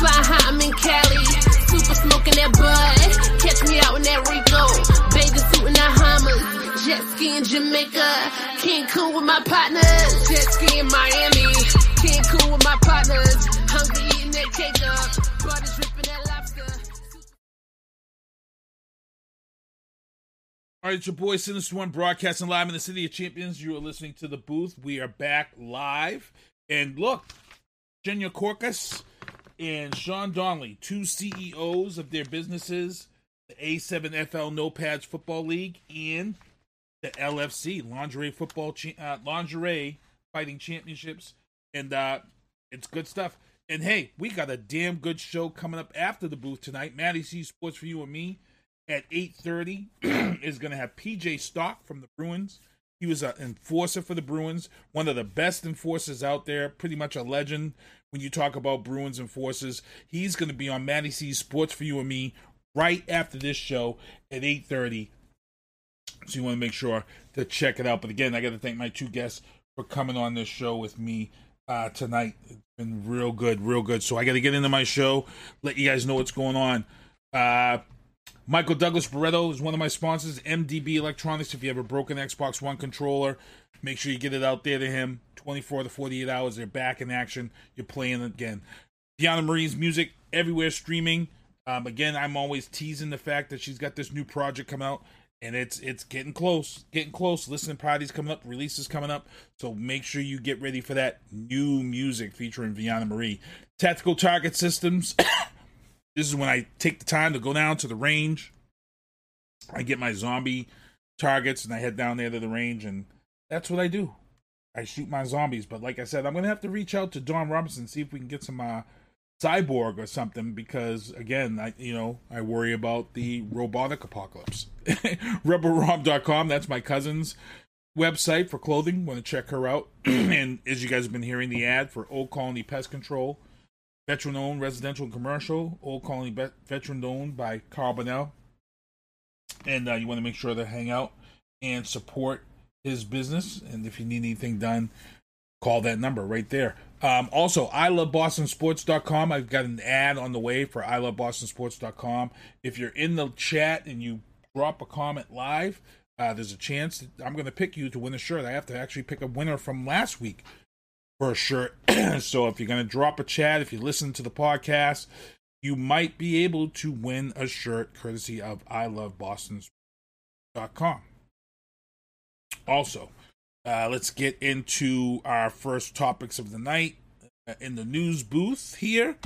Fly high, I'm in Cali. Super smoking that bud. Catch me out in that Rico. Bathing suit in that Hammers. Jet ski in Jamaica. Cancun with my partners. Jet ski in Miami. Cancun with my partners. Hungry eating that cake up. Butter dripping that lobster. All right, it's your boy Sinister One broadcasting live in the City of Champions. You are listening to the booth. We are back live. And look, Sener Korkusuz and Shaun Donnelly, two CEOs of their businesses, the A7FL No Pads Football League and the LFC Lingerie Football uh, Lingerie Fighting Championships, and uh, it's good stuff. And hey, we got a damn good show coming up after the booth tonight. Mattie C Sports for you and me at eight thirty is going to have PJ Stock from the Bruins. He was an enforcer for the Bruins, one of the best enforcers out there, pretty much a legend when you talk about Bruins and Forces. He's going to be on Mattie C Sports for you and me right after this show at eight thirty so you want to make sure to check it out. But again, I got to thank my two guests for coming on this show with me uh, tonight. It's been real good, real good. So I got to get into my show, let you guys know what's going on. Uh, Michael Douglas Barreto is one of my sponsors, MDB Electronics. If you have a broken Xbox One controller, make sure you get it out there to him. 24 to 48 hours, they're back in action. You're playing again. Veana Marie's music everywhere streaming. Um, again, I'm always teasing the fact that she's got this new project coming out and it's it's getting close, getting close. Listening parties coming up, releases coming up. So make sure you get ready for that new music featuring Veana Marie. Tactical target systems. this is when I take the time to go down to the range. I get my zombie targets and I head down there to the range, and that's what I do. I shoot my zombies. But like I said, I'm gonna have to reach out to Don Robinson see if we can get some uh, cyborg or something because again i you know i worry about the robotic apocalypse rebelrom.com that's my cousin's website for clothing want to check her out and as you guys have been hearing the ad for old colony pest control veteran owned residential and commercial old colony Be- veteran owned by carl Bonnell. and uh, you want to make sure to hang out and support his business and if you need anything done call that number right there. Um, also, I love BostonSports.com. I've got an ad on the way for I love BostonSports.com. If you're in the chat and you drop a comment live, uh, there's a chance I'm going to pick you to win a shirt. I have to actually pick a winner from last week for a shirt. so if you're going to drop a chat, if you listen to the podcast, you might be able to win a shirt courtesy of I love BostonSports.com. Also, uh, let's get into our first topics of the night uh, in the news booth here.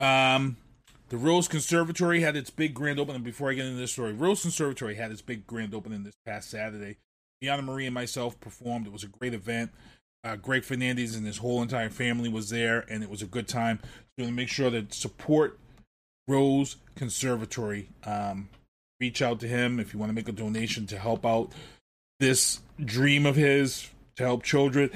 Um, the Rose Conservatory had its big grand opening. Before I get into this story, Rose Conservatory had its big grand opening this past Saturday. Veana Marie and myself performed. It was a great event. Uh, Greg Fernandez and his whole entire family was there, and it was a good time. So to make sure to support Rose Conservatory, um, reach out to him if you want to make a donation to help out this dream of his to help children.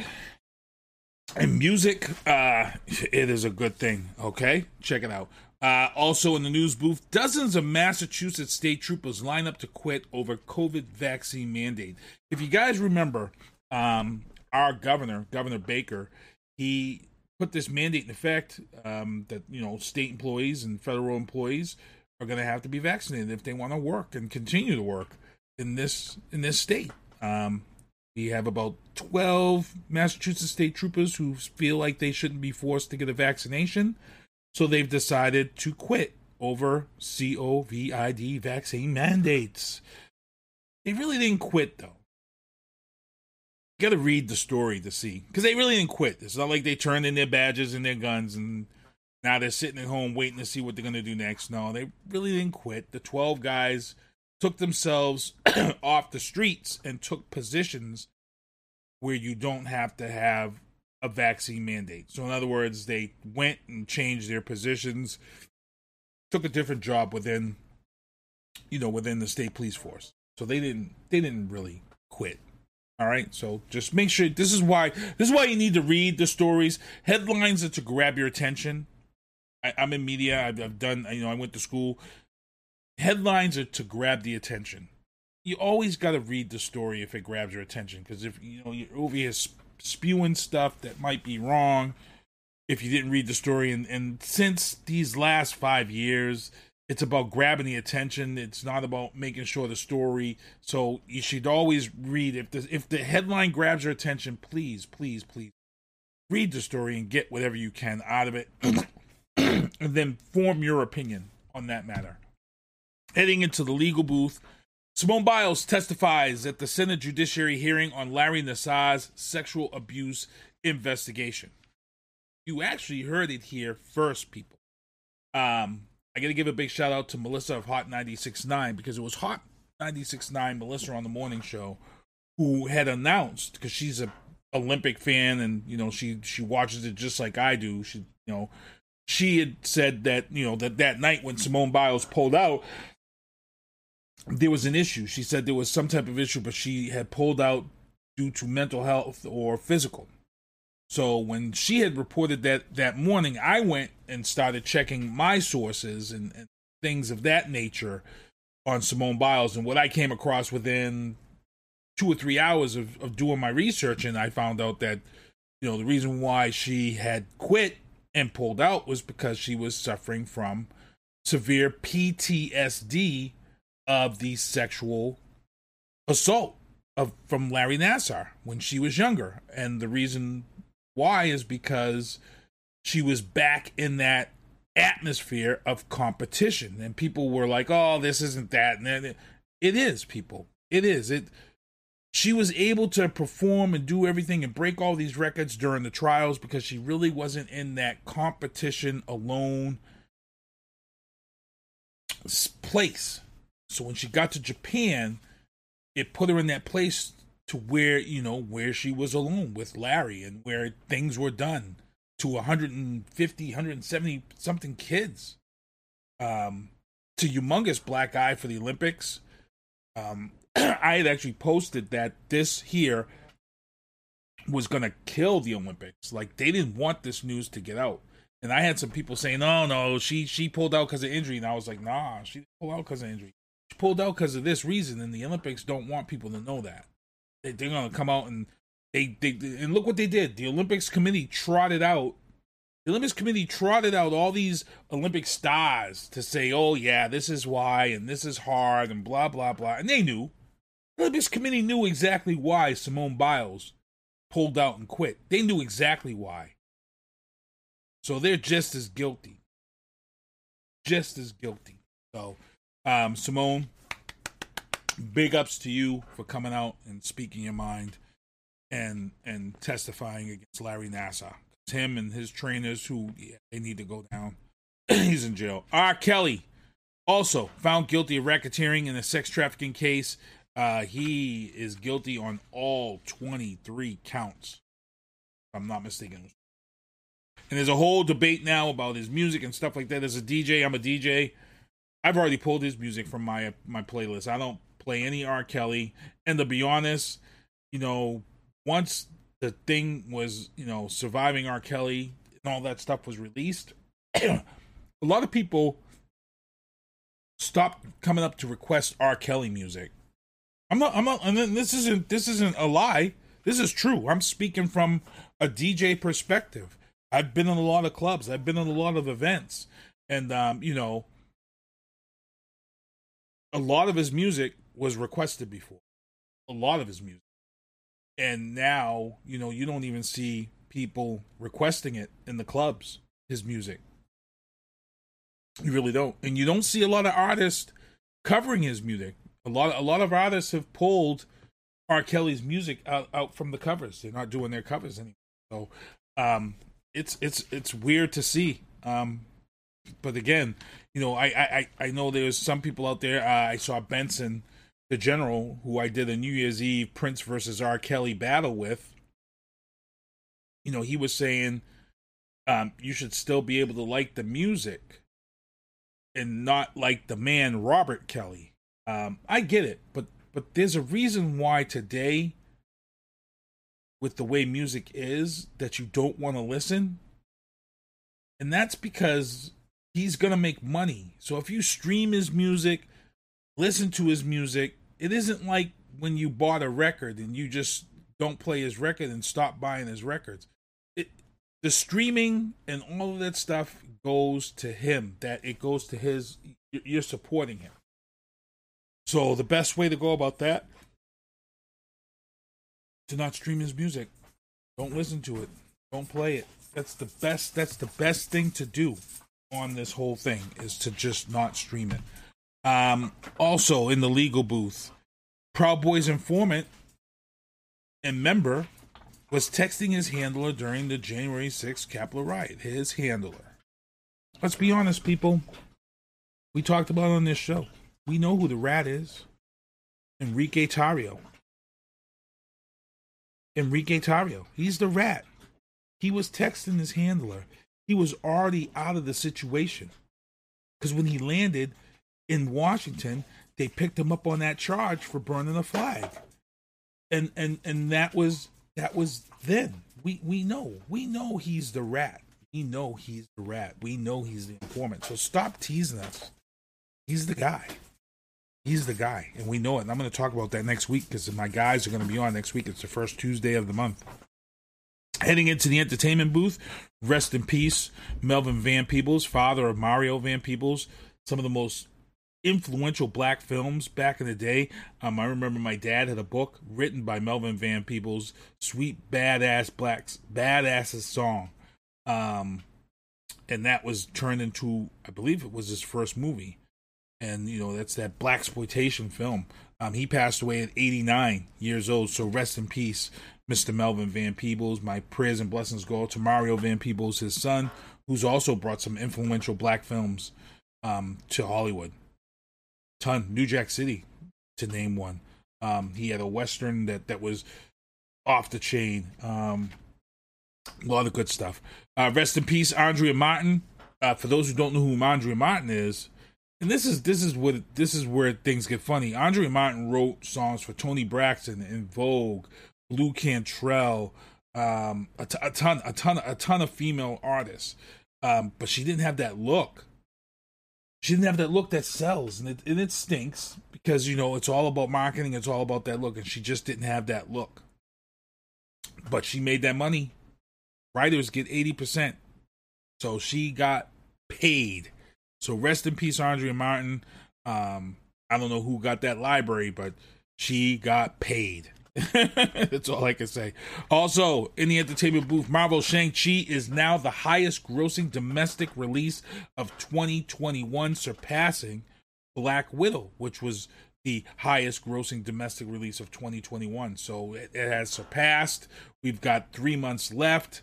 And music, uh, it is a good thing. Okay, check it out. Uh, also in the news booth, dozens of Massachusetts state troopers line up to quit over COVID vaccine mandate. If you guys remember, um, our governor, Governor Baker, he put this mandate in effect um, that you know state employees and federal employees are going to have to be vaccinated if they want to work and continue to work in this in this state. Um, we have about 12 Massachusetts state troopers who feel like they shouldn't be forced to get a vaccination. So they've decided to quit over COVID vaccine mandates. They really didn't quit, though. You got to read the story to see. Because they really didn't quit. It's not like they turned in their badges and their guns and now they're sitting at home waiting to see what they're to do next. No, they really didn't quit. The 12 guys took themselves off the streets and took positions where you don't have to have a vaccine mandate. So in other words, they went and changed their positions, took a different job within you know, within the state police force. So they didn't they didn't really quit. All right, so just make sure this is why this is why you need to read the stories. Headlines are to grab your attention. I, am in media. I've, I've done. You know, I went to school headlines are to grab the attention. You always got to read the story if it grabs your attention, because if you know you're over here spewing stuff that might be wrong, if you didn't read the story, and and since these last five years, it's about grabbing the attention. It's not about making sure the story. So you should always read if the if the headline grabs your attention, please, please, please read the story and get whatever you can out of it, and then form your opinion on that matter heading into the legal booth. Simone Biles testifies at the Senate Judiciary hearing on Larry Nassar's sexual abuse investigation. You actually heard it here first, people. Um, I got to give a big shout out to Melissa of Hot 96.9 because it was Hot 96.9 Melissa on the morning show who had announced because she's a Olympic fan and you know she she watches it just like I do. She you know she had said that you know that that night when Simone Biles pulled out there was an issue. She said there was some type of issue, but she had pulled out due to mental health or physical. So when she had reported that that morning, I went and started checking my sources and, and things of that nature on Simone Biles. And what I came across within two or three hours of, of doing my research, and I found out that, you know, the reason why she had quit and pulled out was because she was suffering from severe PTSD of the sexual assault of from Larry Nassar when she was younger. And the reason why is because she was back in that atmosphere of competition and people were like, "Oh, this isn't that." And then it is, people. It is. It she was able to perform and do everything and break all these records during the trials because she really wasn't in that competition alone place. So when she got to Japan, it put her in that place to where, you know, where she was alone with Larry and where things were done to 150, 170 something kids. Um, to humongous black eye for the Olympics. Um, I had actually posted that this here was going to kill the Olympics. Like they didn't want this news to get out. And I had some people saying, "No, no, she she pulled out because of injury," and I was like, "Nah, she pulled out because of injury. Pulled out because of this reason." And the Olympics don't want people to know that. They, they're to come out and they, they and look what they did. The Olympics committee trotted out. The Olympics committee trotted out all these Olympic stars to say, "Oh yeah, this is why, and this is hard, and blah blah blah," and they knew. The Olympics committee knew exactly why Simone Biles pulled out and quit. They knew exactly why. So they're just as guilty. Just as guilty. So, um, Simone, big ups to you for coming out and speaking your mind and and testifying against Larry Nassar. It's him and his trainers who yeah, they need to go down. He's in jail. R. Kelly, also found guilty of racketeering in a sex trafficking case. Uh, he is guilty on all 23 counts. I'm not mistaken. And there's a whole debate now about his music and stuff like that. As a DJ, I'm a DJ. I've already pulled his music from my my playlist. I don't play any R. Kelly. And to be honest, you know, once the thing was, you know, surviving R. Kelly and all that stuff was released, a lot of people stopped coming up to request R. Kelly music. I'm not. I'm not. And then this isn't. This isn't a lie. This is true. I'm speaking from a DJ perspective. I've been in a lot of clubs. I've been in a lot of events, and um, you know, a lot of his music was requested before. A lot of his music, and now you know you don't even see people requesting it in the clubs. His music, you really don't, and you don't see a lot of artists covering his music. A lot, a lot of artists have pulled R. Kelly's music out, out from the covers. They're not doing their covers anymore. So, um, it's it's it's weird to see. Um, but again, you know, I I I know there's some people out there. Uh, I saw Benson, the general, who I did a New Year's Eve Prince versus R. Kelly battle with. You know, he was saying, um, you should still be able to like the music, and not like the man Robert Kelly. Um, I get it, but but there's a reason why today with the way music is that you don't want to listen. And that's because he's to make money. So if you stream his music, listen to his music, it isn't like when you bought a record and you just don't play his record and stop buying his records. It the streaming and all of that stuff goes to him. That it goes to his you're supporting him. So the best way to go about that to not stream his music. Don't listen to it. Don't play it. That's the best that's the best thing to do on this whole thing is to just not stream it. Um, also in the legal booth, Proud Boys informant and member was texting his handler during the January 6th Capitol riot. His handler. Let's be honest, people. We talked about on this show. We know who the rat is. Enrique Tarrio. Enrique Tarrio. He's the rat. He was texting his handler. He was already out of the situation. Because when he landed in Washington, they picked him up on that charge for burning a flag. And and and that was that was then. We we know. We know he's the rat. We know he's the rat. We know he's the informant. So stop teasing us. He's the guy. He's the guy, and we know it. And I'm going to talk about that next week because my guys are going to be on next week. It's the first Tuesday of the month. Heading into the entertainment booth, rest in peace, Melvin Van Peebles, father of Mario Van Peebles. Some of the most influential black films back in the day. Um, I remember my dad had a book written by Melvin Van Peebles, "Sweet Badass Blacks Badasses Song," um, and that was turned into, I believe, it was his first movie and you know that's that black exploitation film. Um, he passed away at 89 years old, so rest in peace, Mr. Melvin Van Peebles. My prayers and blessings go to Mario Van Peebles, his son, who's also brought some influential black films um, to Hollywood. Ton, New Jack City, to name one. Um, he had a western that that was off the chain. Um, a lot of good stuff. Uh, rest in peace, Andrea Martin. Uh, for those who don't know who Andrea Martin is, and this is this is what this is where things get funny. Andre Martin wrote songs for Toni Braxton, En Vogue, Blu Cantrell, um, a, t- a ton, a ton, a ton of female artists, um, but she didn't have that look. She didn't have that look that sells, and it and it stinks because you know it's all about marketing. It's all about that look, and she just didn't have that look. But she made that money. Writers get eighty percent, so she got paid so rest in peace, Andrea Martin. Um, I don't know who got that library, but she got paid. That's all I can say. Also, in the entertainment booth, Marvel Shang-Chi is now the highest grossing domestic release of 2021, surpassing Black Widow, which was the highest grossing domestic release of 2021. So it, it has surpassed. We've got three months left.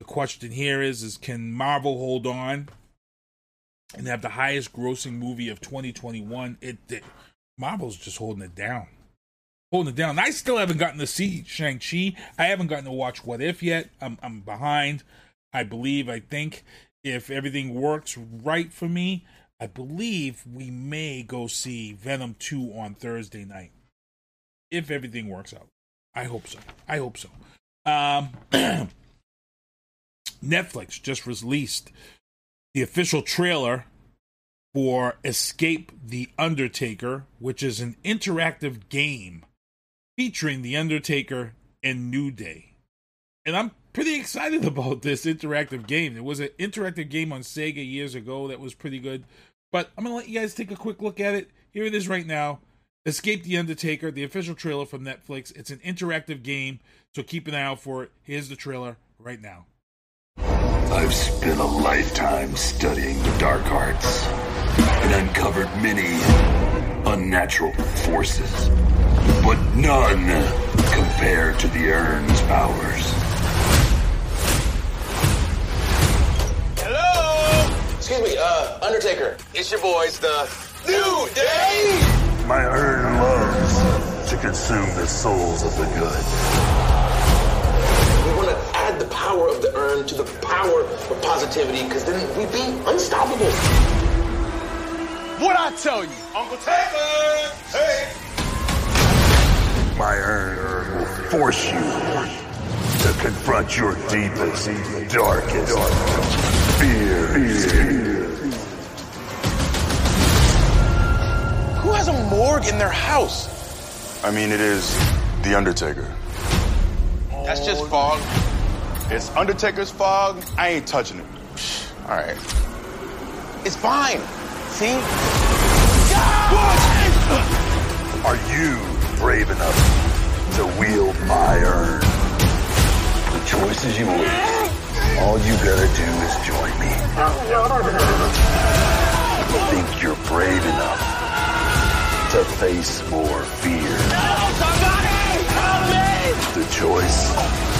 The question here is, is can Marvel hold on and have the highest grossing movie of 2021. It, it Marvel's just holding it down. Holding it down. I still haven't gotten to see Shang-Chi. I haven't gotten to watch What If yet. I'm I'm behind. I believe, I think if everything works right for me, I believe we may go see Venom 2 on Thursday night. If everything works out. I hope so. I hope so. Um Netflix just released the official trailer for Escape the Undertaker, which is an interactive game featuring The Undertaker and New Day. And I'm pretty excited about this interactive game. There was an interactive game on Sega years ago that was pretty good. But I'm going to let you guys take a quick look at it. Here it is right now. Escape the Undertaker, the official trailer from Netflix. It's an interactive game, so keep an eye out for it. Here's the trailer right now. I've spent a lifetime studying the dark arts and uncovered many unnatural forces, but none compared to the Urn's powers. Hello? Excuse me, uh, Undertaker. It's your boys, the New Day! My Urn loves to consume the souls of the good. We want to add the power of the urn to the power of positivity, because then we'd be unstoppable. What I tell you? Uncle Taylor! Hey! My urn will force you to confront your deepest, darkest fears. Who has a morgue in their house? I mean, it is The Undertaker. That's just fog. It's Undertaker's fog. I ain't touching it. All right. It's fine. See? Are you brave enough to wield my urn? The choice is yours. All you gotta do is join me. Think you're brave enough to face more fear. Somebody help me! The choice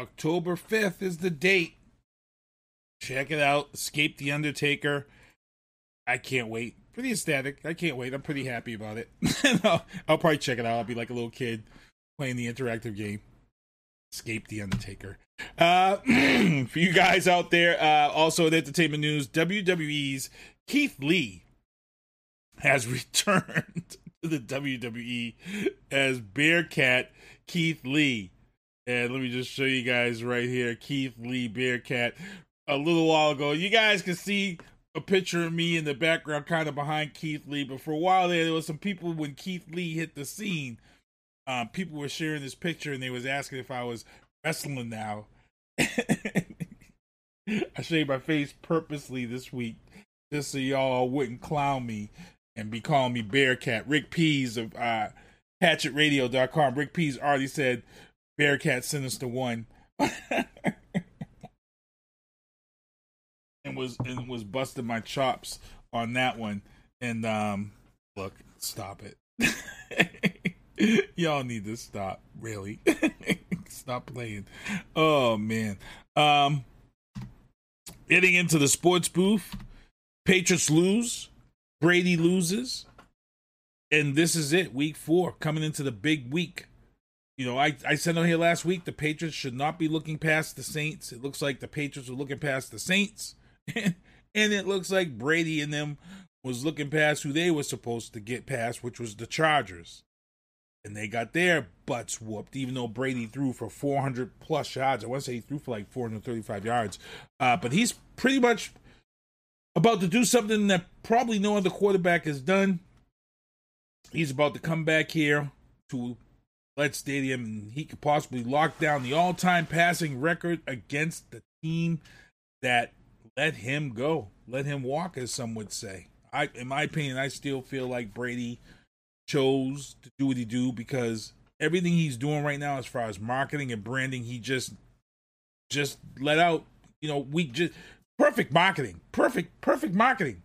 October 5th is the date. Check it out. Escape the Undertaker. I can't wait. Pretty ecstatic. I can't wait. I'm pretty happy about it. I'll, I'll probably check it out. I'll be like a little kid playing the interactive game. Escape the Undertaker. Uh, for you guys out there, uh, also in entertainment news, WWE's Keith Lee has returned to the WWE as Bearcat Keith Lee. And let me just show you guys right here Keith Lee Bearcat. A little while ago, you guys can see a picture of me in the background, kind of behind Keith Lee. But for a while there, there was some people when Keith Lee hit the scene. Um, people were sharing this picture and they was asking if I was wrestling now. I shaved my face purposely this week just so y'all wouldn't clown me and be calling me Bearcat. Rick Pease of uh, HatchetRadio.com. Rick Pease already said Bearcat Sinister One. and was and was busting my chops on that one. And um look, stop it. Y'all need to stop, really. stop playing. Oh man. Um getting into the sports booth. Patriots lose. Brady loses. And this is it, week four, coming into the big week. You know, I, I said on here last week the Patriots should not be looking past the Saints. It looks like the Patriots are looking past the Saints. and it looks like Brady and them was looking past who they were supposed to get past, which was the Chargers. And they got their butts whooped, even though Brady threw for 400 plus yards. I want to say he threw for like 435 yards. Uh, but he's pretty much about to do something that probably no other quarterback has done. He's about to come back here to Let Stadium and he could possibly lock down the all time passing record against the team that let him go, let him walk, as some would say. I, in my opinion, I still feel like Brady chose to do what he do because everything he's doing right now, as far as marketing and branding, he just just let out. You know, we just perfect marketing, perfect, perfect marketing.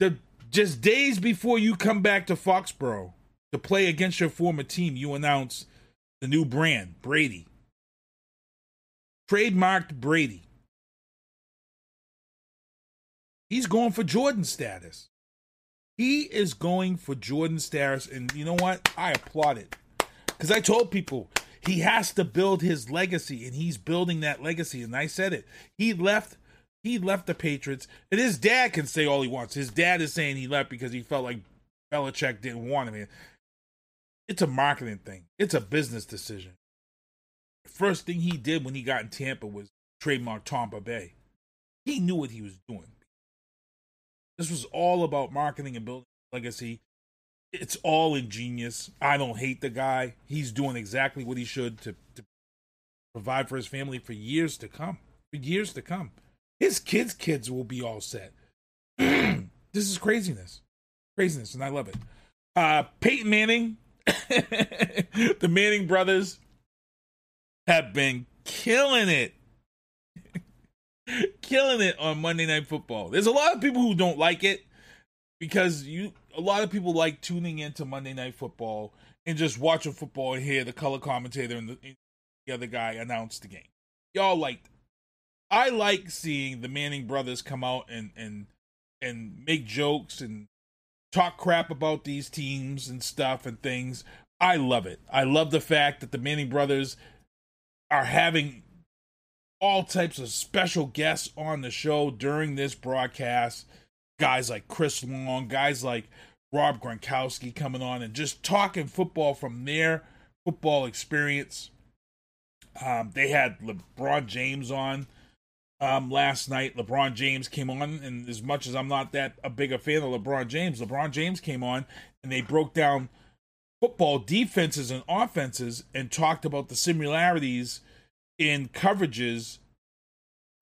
The just days before you come back to Foxborough to play against your former team, you announce the new brand, Brady. Trademarked Brady. He's going for Jordan status. He is going for Jordan status. And you know what? I applaud it. Because I told people he has to build his legacy, and he's building that legacy. And I said it. He left. He left the Patriots, and his dad can say all he wants. His dad is saying he left because he felt like Belichick didn't want him. It's a marketing thing. It's a business decision. The first thing he did when he got in Tampa was trademark Tampa Bay. He knew what he was doing. This was all about marketing and building legacy. It's all ingenious. I don't hate the guy. He's doing exactly what he should to, to provide for his family for years to come. For years to come. His kids' kids will be all set. this is craziness. Craziness, and I love it. Uh Peyton Manning, the Manning brothers have been killing it killing it on Monday Night Football. There's a lot of people who don't like it because you a lot of people like tuning into Monday Night Football and just watching football and hear the color commentator and the, and the other guy announce the game. Y'all like I like seeing the Manning brothers come out and and and make jokes and talk crap about these teams and stuff and things. I love it. I love the fact that the Manning brothers are having all types of special guests on the show during this broadcast. Guys like Chris Long, guys like Rob Gronkowski coming on and just talking football from their football experience. Um, they had LeBron James on um, last night. LeBron James came on, and as much as I'm not that a big a fan of LeBron James, LeBron James came on and they broke down football defenses and offenses and talked about the similarities in coverages,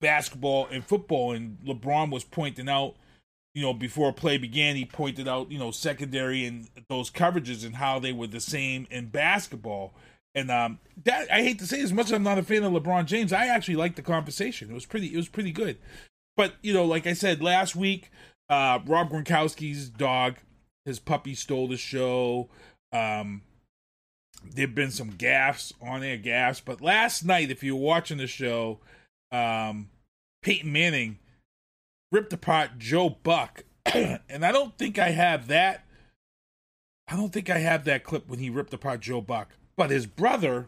basketball and football. And LeBron was pointing out, you know, before play began, he pointed out, you know, secondary and those coverages and how they were the same in basketball. And um, that I hate to say, as much as I'm not a fan of LeBron James, I actually liked the conversation. It was pretty, it was pretty good. But you know, like I said last week, uh, Rob Gronkowski's dog, his puppy stole the show. Um, there've been some gaffes on air gaffes, but last night, if you were watching the show, um, Peyton Manning ripped apart Joe Buck, and I don't think I have that. I don't think I have that clip when he ripped apart Joe Buck, but his brother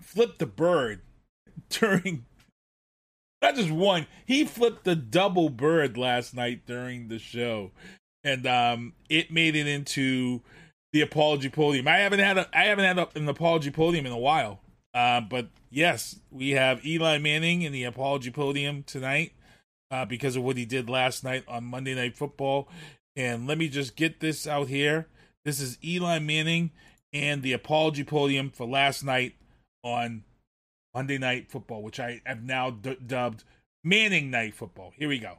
flipped the bird during not just one, he flipped the double bird last night during the show. And um it made it into the apology podium. I haven't had a I haven't had a, an apology podium in a while. Uh, but yes, we have Eli Manning in the apology podium tonight uh, because of what he did last night on Monday Night Football. And let me just get this out here. This is Eli Manning and the apology podium for last night on Monday Night Football, which I have now d- dubbed Manning Night Football. Here we go.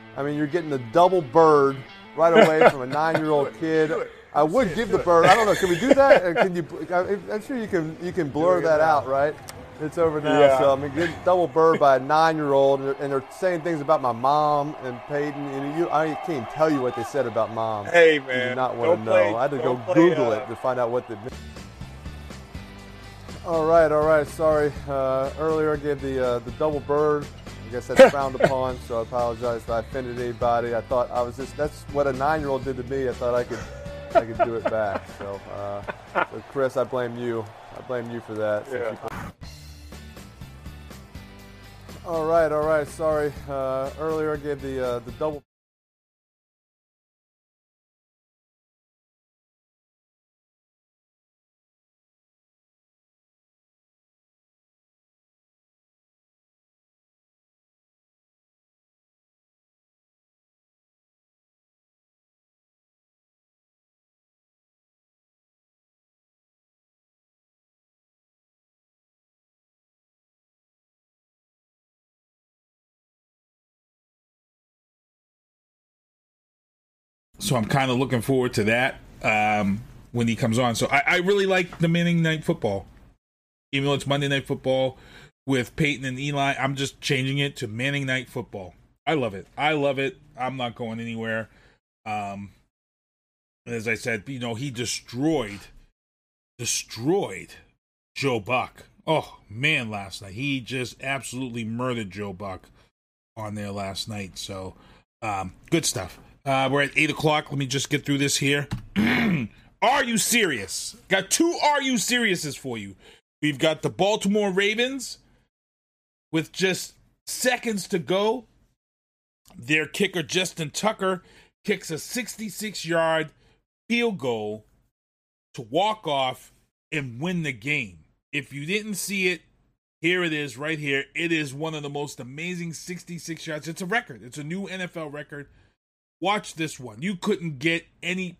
I mean, you're getting the double bird right away from a nine-year-old kid. I would give the bird. I don't know. Can we do that? Can you? I'm sure you can. You can blur that out, right? It's over now. Yeah. So I mean, get double bird by a nine-year-old, and they're, and they're saying things about my mom and Peyton. And you, I can't even tell you what they said about mom. Hey, man, You do not want to know. play- I had to go play, Google uh, it to find out what they. All right, all right. Sorry. Uh, earlier I gave the uh, the double bird. I guess that's frowned upon, so I apologize if I offended anybody. I thought I was just that's what a nine-year-old did to me. I thought I could I could do it back. So, uh, so Chris, I blame you. I blame you for that. you All right, all right. Sorry. Uh, earlier I gave the uh, the double. So I'm kind of looking forward to that um, when he comes on. So I, I really like the Manning Night Football, even though it's Monday Night Football with Peyton and Eli. I'm just changing it to Manning Night Football. I love it. I love it. I'm not going anywhere. Um, as I said, you know, he destroyed, destroyed Joe Buck. Oh man, last night he just absolutely murdered Joe Buck on there last night. So um, good stuff. Uh, we're at eight o'clock. Let me just get through this here. are you serious? Got two Are you seriouses for you. We've got the Baltimore Ravens with just seconds to go. Their kicker Justin Tucker kicks a 66 yard field goal to walk off and win the game. If you didn't see it, here it is right here. It is one of the most amazing 66 yards. It's a record. It's a new NFL record. Watch this one. You couldn't get any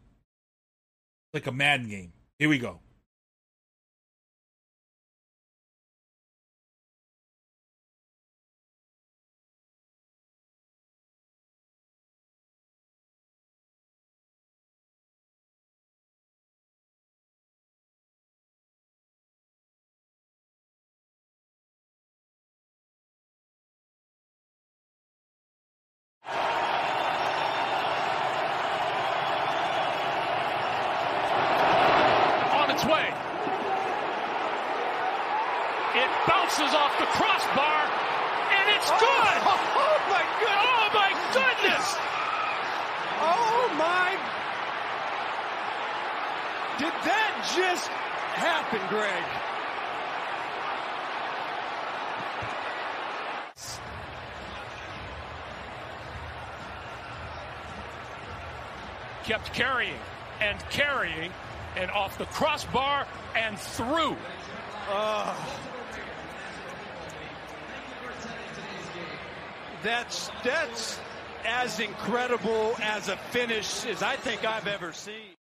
like a Madden game. Here we go. Did that just happen, Greg? Kept carrying and carrying, and off the crossbar and through. Oh. That's that's as incredible as a finish as I think I've ever seen.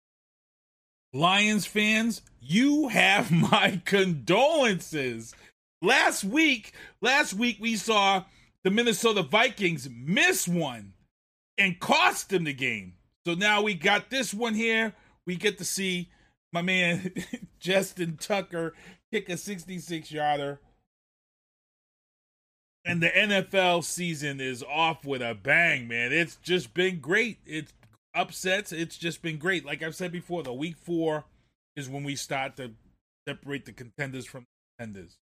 Lions fans, you have my condolences. Last week, last week we saw the Minnesota Vikings miss one and cost them the game. So now we got this one here. We get to see my man Justin Tucker kick a 66 yarder. And the NFL season is off with a bang, man. It's just been great. It's upsets. It's just been great. Like I've said before, the week four is when we start to separate the contenders from the contenders.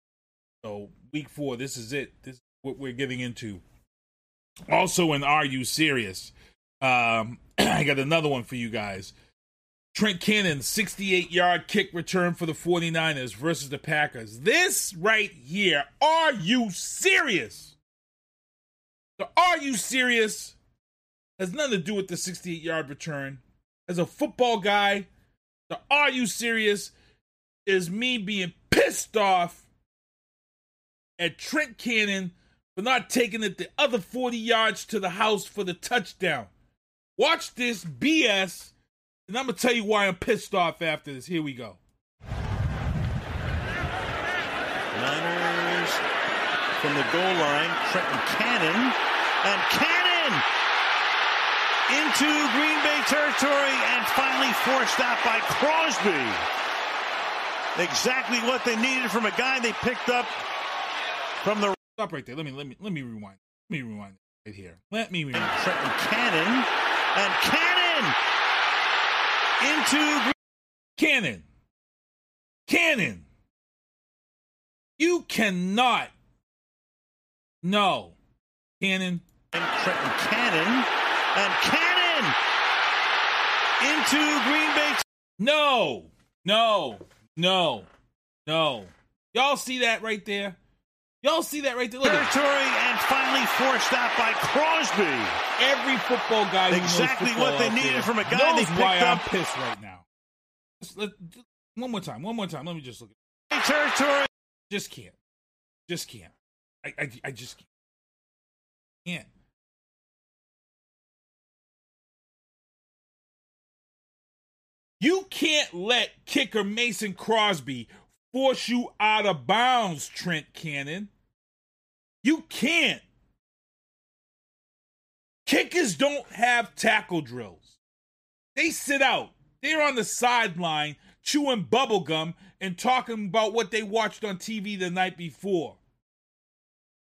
So week four, this is it. This is what we're getting into. Also, in Are You Serious? Um, I got another one for you guys. Trent Cannon, 68 yard kick return for the 49ers versus the Packers. This right here, are you serious? The are you serious has nothing to do with the 68 yard return. As a football guy, the are you serious is me being pissed off at Trent Cannon for not taking it the other 40 yards to the house for the touchdown. Watch this BS, and I'm going to tell you why I'm pissed off after this. Here we go. Niners from the goal line, Trenton Cannon, and Cannon into Green Bay territory and finally forced out by Crosby. Exactly what they needed from a guy they picked up from the stop right there. Let me let me let me rewind. Let me rewind right here. Let me rewind. Trenton Cannon and Cannon into Cannon. Cannon. You cannot. No. Cannon. And Trenton Cannon and Cannon into Green Bay. No. No. No. No. Y'all see that right there? Y'all see that right there? Look Territory and finally forced out by Crosby. Every football guy exactly football what they needed there from a guy knows they picked why up. I'm pissed right now. One more time. One more time. Let me just look at Territory. Just can't. Just can't. I I, I just can't. You can't let kicker Mason Crosby force you out of bounds, Trent Cannon. You can't. Kickers don't have tackle drills. They sit out. They're on the sideline chewing bubblegum and talking about what they watched on TV the night before.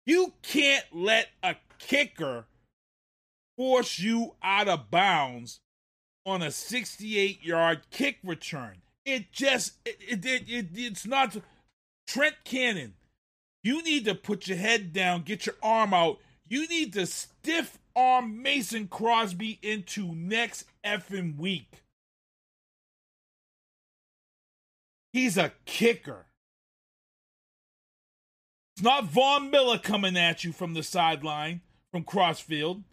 You can't let a kicker force you out of bounds on a 68 yard kick return. It just, it, it, it, it, it's not. Trent Cannon, you need to put your head down, get your arm out. You need to stiff arm Mason Crosby into next effing week. He's a kicker. It's not Von Miller coming at you from the sideline from Crossfield.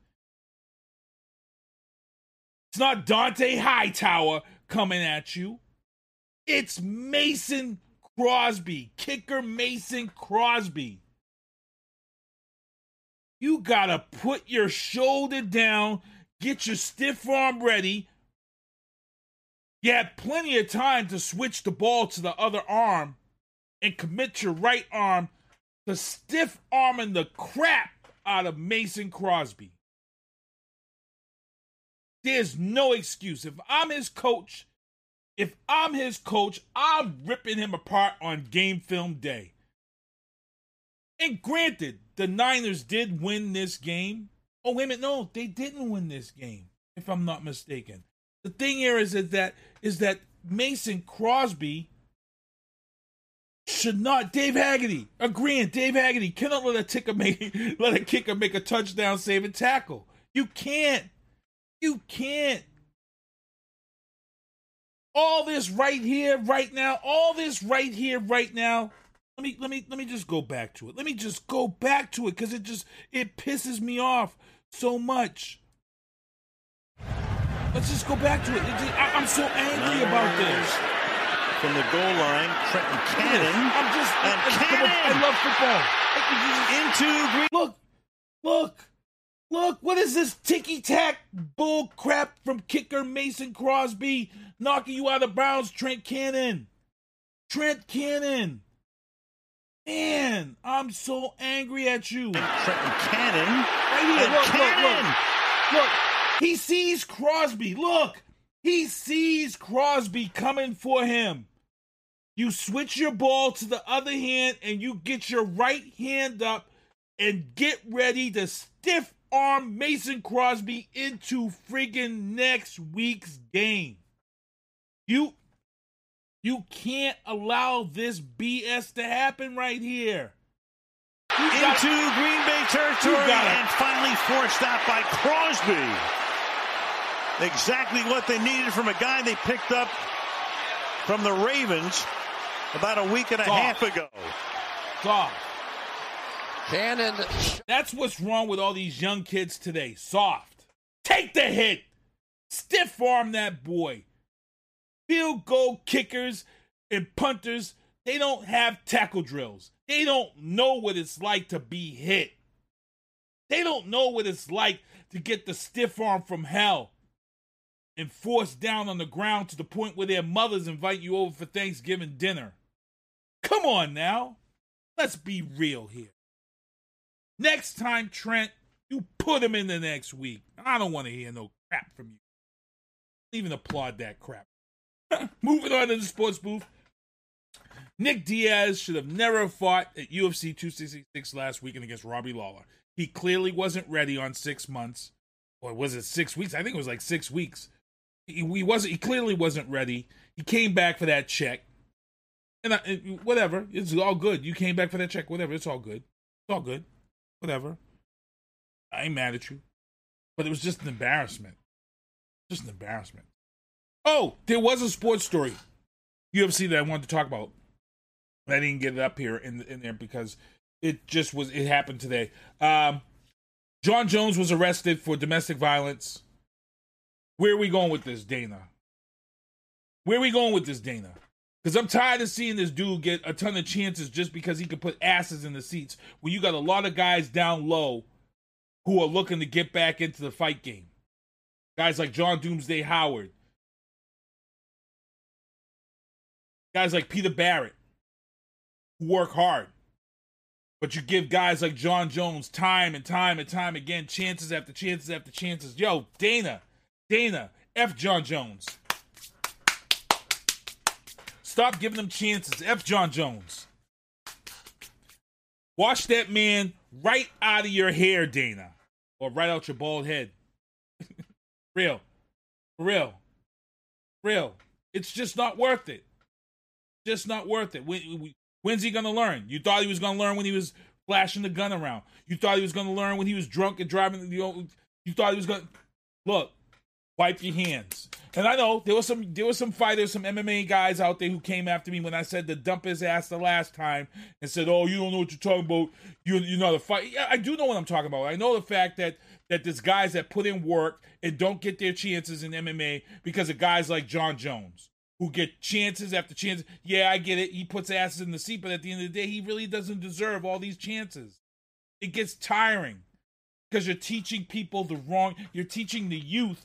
It's not Dont'a Hightower coming at you. It's Mason Crosby, kicker Mason Crosby. You gotta put your shoulder down, get your stiff arm ready. You had plenty of time to switch the ball to the other arm and commit your right arm to stiff arming the crap out of Mason Crosby. There's no excuse. If I'm his coach, if I'm his coach, I'm ripping him apart on game film day. And granted, the Niners did win this game. Oh, wait a minute. No, they didn't win this game, if I'm not mistaken. The thing here is that is that Mason Crosby should not. Dave Haggerty agreeing. Dave Haggerty cannot let a kicker make let a kicker make a touchdown, save and tackle. You can't. You can't. All this right here, right now. All this right here, right now. Let me let me let me just go back to it. Let me just go back to it because it just it pisses me off so much. Let's just go back to it. it just, I, I'm so angry about this. From the goal line, Trenton Cannon. I'm just and I, Cannon I love football. into green. Look, look, look. What is this ticky tack bull crap from kicker Mason Crosby knocking you out of bounds? Trent Cannon. Trent Cannon. Man, I'm so angry at you. Trenton Cannon. Right here, look, Cannon. look, look. Look, he sees Crosby. Look, he sees Crosby coming for him. You switch your ball to the other hand and you get your right hand up and get ready to stiff arm Mason Crosby into friggin' next week's game. You you can't allow this BS to happen right here. You got- into Green Bay territory and finally forced out by Crosby. Exactly what they needed from a guy they picked up from the Ravens about a week and a Soft. half ago. Soft. Cannon. That's what's wrong with all these young kids today. Soft. Take the hit. Stiff arm that boy. Field goal kickers and punters, they don't have tackle drills. They don't know what it's like to be hit. They don't know what it's like to get the stiff arm from hell and forced down on the ground to the point where their mothers invite you over for Thanksgiving dinner. Come on now. Let's be real here. Next time, Trent, you put him in the next week. I don't want to hear no crap from you. Even applaud that crap. Moving on to the sports booth. Nick Diaz should have never fought at UFC 266 last weekend against Robbie Lawler. He clearly wasn't ready on six months. Or was it six weeks? I think it was like six weeks. He, he wasn't. He clearly wasn't ready. He came back for that check, and, I, and whatever. It's all good. You came back for that check. Whatever. It's all good. It's all good. Whatever. I ain't mad at you, but it was just an embarrassment. Just an embarrassment. Oh, there was a sports story, UFC that I wanted to talk about. I didn't get it up here in in there because it just was. It happened today. Um, Jon Jones was arrested for domestic violence. Where are we going with this, Dana? Where are we going with this, Dana? Because I'm tired of seeing this dude get a ton of chances just because he could put asses in the seats. When you got a lot of guys down low who are looking to get back into the fight game. Guys like John Doomsday Howard. Guys like Peter Barrett who work hard. But you give guys like Jon Jones time and time and time again, chances after chances after chances. Yo, Dana, Dana, F Jon Jones. Stop giving them chances. F Jon Jones. Wash that man right out of your hair, Dana. Or right out your bald head. real. Real. Real. It's just not worth it. Just not worth it. When, when- when's he going to learn? You thought he was going to learn when he was flashing the gun around. You thought he was going to learn when he was drunk and driving. You thought he was going to. Look, wipe your hands. And I know there was some there was some fighters, some MMA guys out there who came after me when I said to dump his ass the last time and said, "Oh, you don't know what you're talking about. You you're not a fight." Yeah, I do know what I'm talking about. I know the fact that that there's guys that put in work and don't get their chances in MMA because of guys like Jon Jones who get chances after chances. Yeah, I get it. He puts asses in the seat, but at the end of the day, he really doesn't deserve all these chances. It gets tiring because you're teaching people the wrong. You're teaching the youth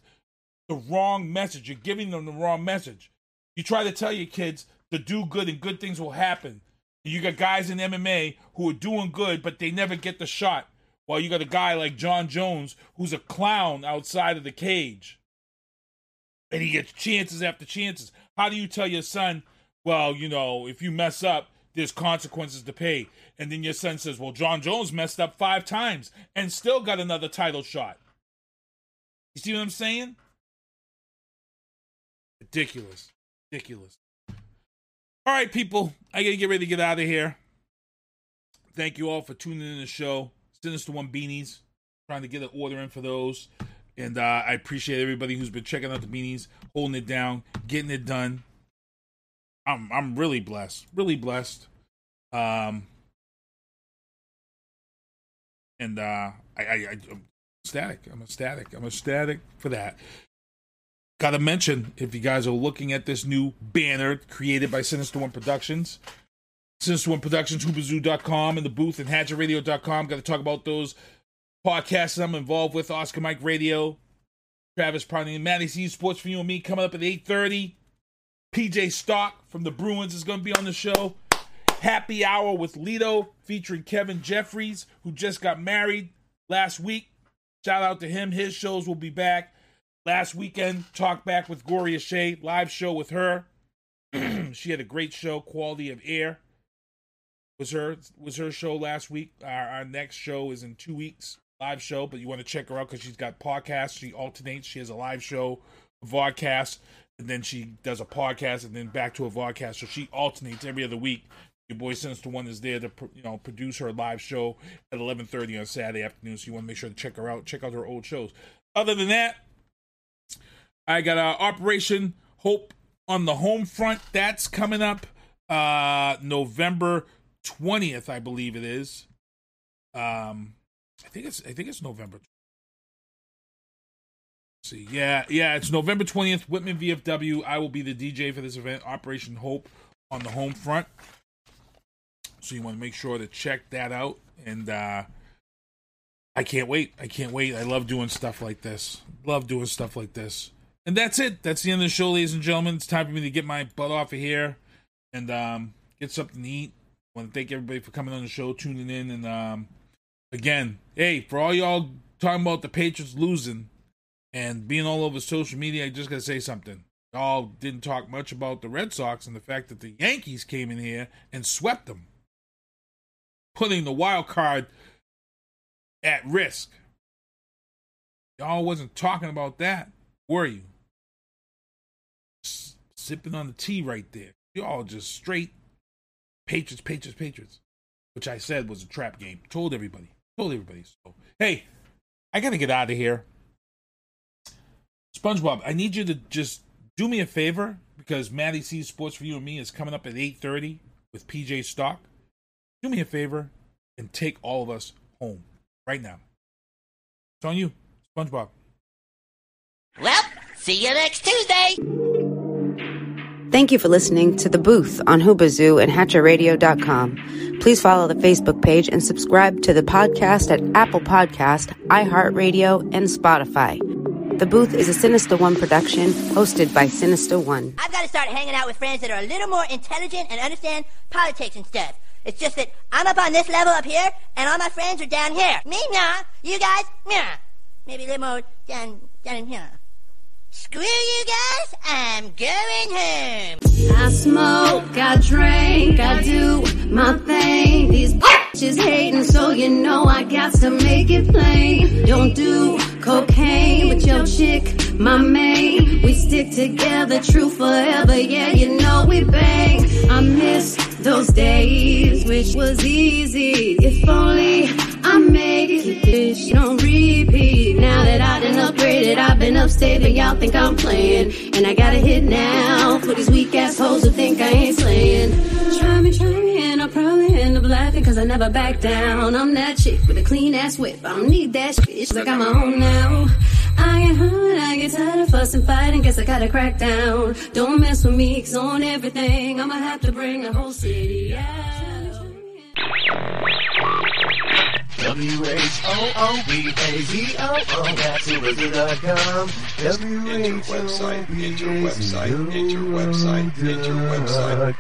the wrong message. You're giving them the wrong message. You try to tell your kids to do good and good things will happen. You got guys in MMA who are doing good, but they never get the shot. While you got a guy like Jon Jones who's a clown outside of the cage. And he gets chances after chances. How do you tell your son, well, you know, if you mess up, there's consequences to pay? And then your son says, well, Jon Jones messed up five times and still got another title shot. You see what I'm saying? Ridiculous. Ridiculous. All right, people, I gotta get ready to get out of here. Thank you all for tuning in the show. Sinister One beanies, trying to get an order in for those, and uh, I appreciate everybody who's been checking out the beanies, holding it down, getting it done. I'm I'm really blessed, really blessed. Um, and uh, I, I, I I'm ecstatic. I'm ecstatic. I'm ecstatic for that. Got to mention if you guys are looking at this new banner created by Sinister One Productions, Sinister One Productions, Whoobazoo.com, and the booth and HatcherRadio.com. Got to talk about those podcasts I'm involved with Oscar Mike Radio, Travis Prowning, and Mattie C Sports for you and me coming up at 8:30. PJ Stock from the Bruins is going to be on the show. Happy Hour with Lito featuring Kevin Jeffries, who just got married last week. Shout out to him. His shows will be back. Last weekend, talk back with Gloria Shea, live show with her. she had a great show, Quality of Air. Was her was her show last week. Our, our next show is in two weeks, live show. But you want to check her out because she's got podcasts. She alternates. She has a live show, a vodcast, and then she does a podcast, and then back to a vodcast. So she alternates every other week. Your boy Sinister One is there to you know produce her live show at eleven thirty on Saturday afternoon. So you want to make sure to check her out. Check out her old shows. Other than that, I got uh, Operation Hope on the home front. That's coming up uh November twentieth, I believe it is. Um, I think it's I think it's November. Let's see, yeah, yeah, it's November twentieth. Whitman VFW. I will be the DJ for this event, Operation Hope on the home front. So you want to make sure to check that out. And uh I can't wait. I can't wait. I love doing stuff like this. Love doing stuff like this. And that's it. That's the end of the show, ladies and gentlemen. It's time for me to get my butt off of here and um, get something to eat. I want to thank everybody for coming on the show, tuning in, and um, again, hey, for all y'all talking about the Patriots losing and being all over social media, I just gotta say something. Y'all didn't talk much about the Red Sox and the fact that the Yankees came in here and swept them, putting the wild card at risk. Y'all wasn't talking about that, were you? Sipping on the tea right there. Y'all just straight Patriots, Patriots, Patriots, which I said was a trap game. Told everybody. Told everybody. So, hey, I gotta get out of here. SpongeBob, I need you to just do me a favor because Mattie C Sports for You and Me is coming up at 8.30 with PJ Stock. Do me a favor and take all of us home right now. It's on you, SpongeBob. Well, see you next Tuesday. Thank you for listening to The Booth on Whoobazoo and HatcherRadio.com. Please follow the Facebook page and subscribe to the podcast at Apple Podcast, iHeartRadio, and Spotify. The Booth is a Sinister One production hosted by Sinister One. I've got to start hanging out with friends that are a little more intelligent and understand politics and stuff. It's just that I'm up on this level up here, and all my friends are down here. Me, nah. You guys, nah. Maybe a little more down, down here. Screw you guys, I'm going home. I smoke, I drink, I do my thing. These bitches hating, so you know I got to make it plain. Don't do cocaine with your chick, my main. We stick together, true forever. Yeah, you know we bang. I miss those days, which was easy. If only I made it this on repeat. I've been upstate, and y'all think I'm playing. And I got to hit now for these weak ass hoes who think I ain't slaying. Try me, try me, and I'll probably end up laughing cause I never back down. I'm that chick with a clean ass whip. I don't need that shit, Cause I got my own now. I get hurt, I get tired of fussing, fighting, guess I gotta crack down. Don't mess with me, cause on everything, I'ma have to bring the whole city out. W-H-O-O-B-A-Z-O-O That's Whoobazoo.com W-H-O-O-B-A-Z-O-O Enter website, enter website, enter website.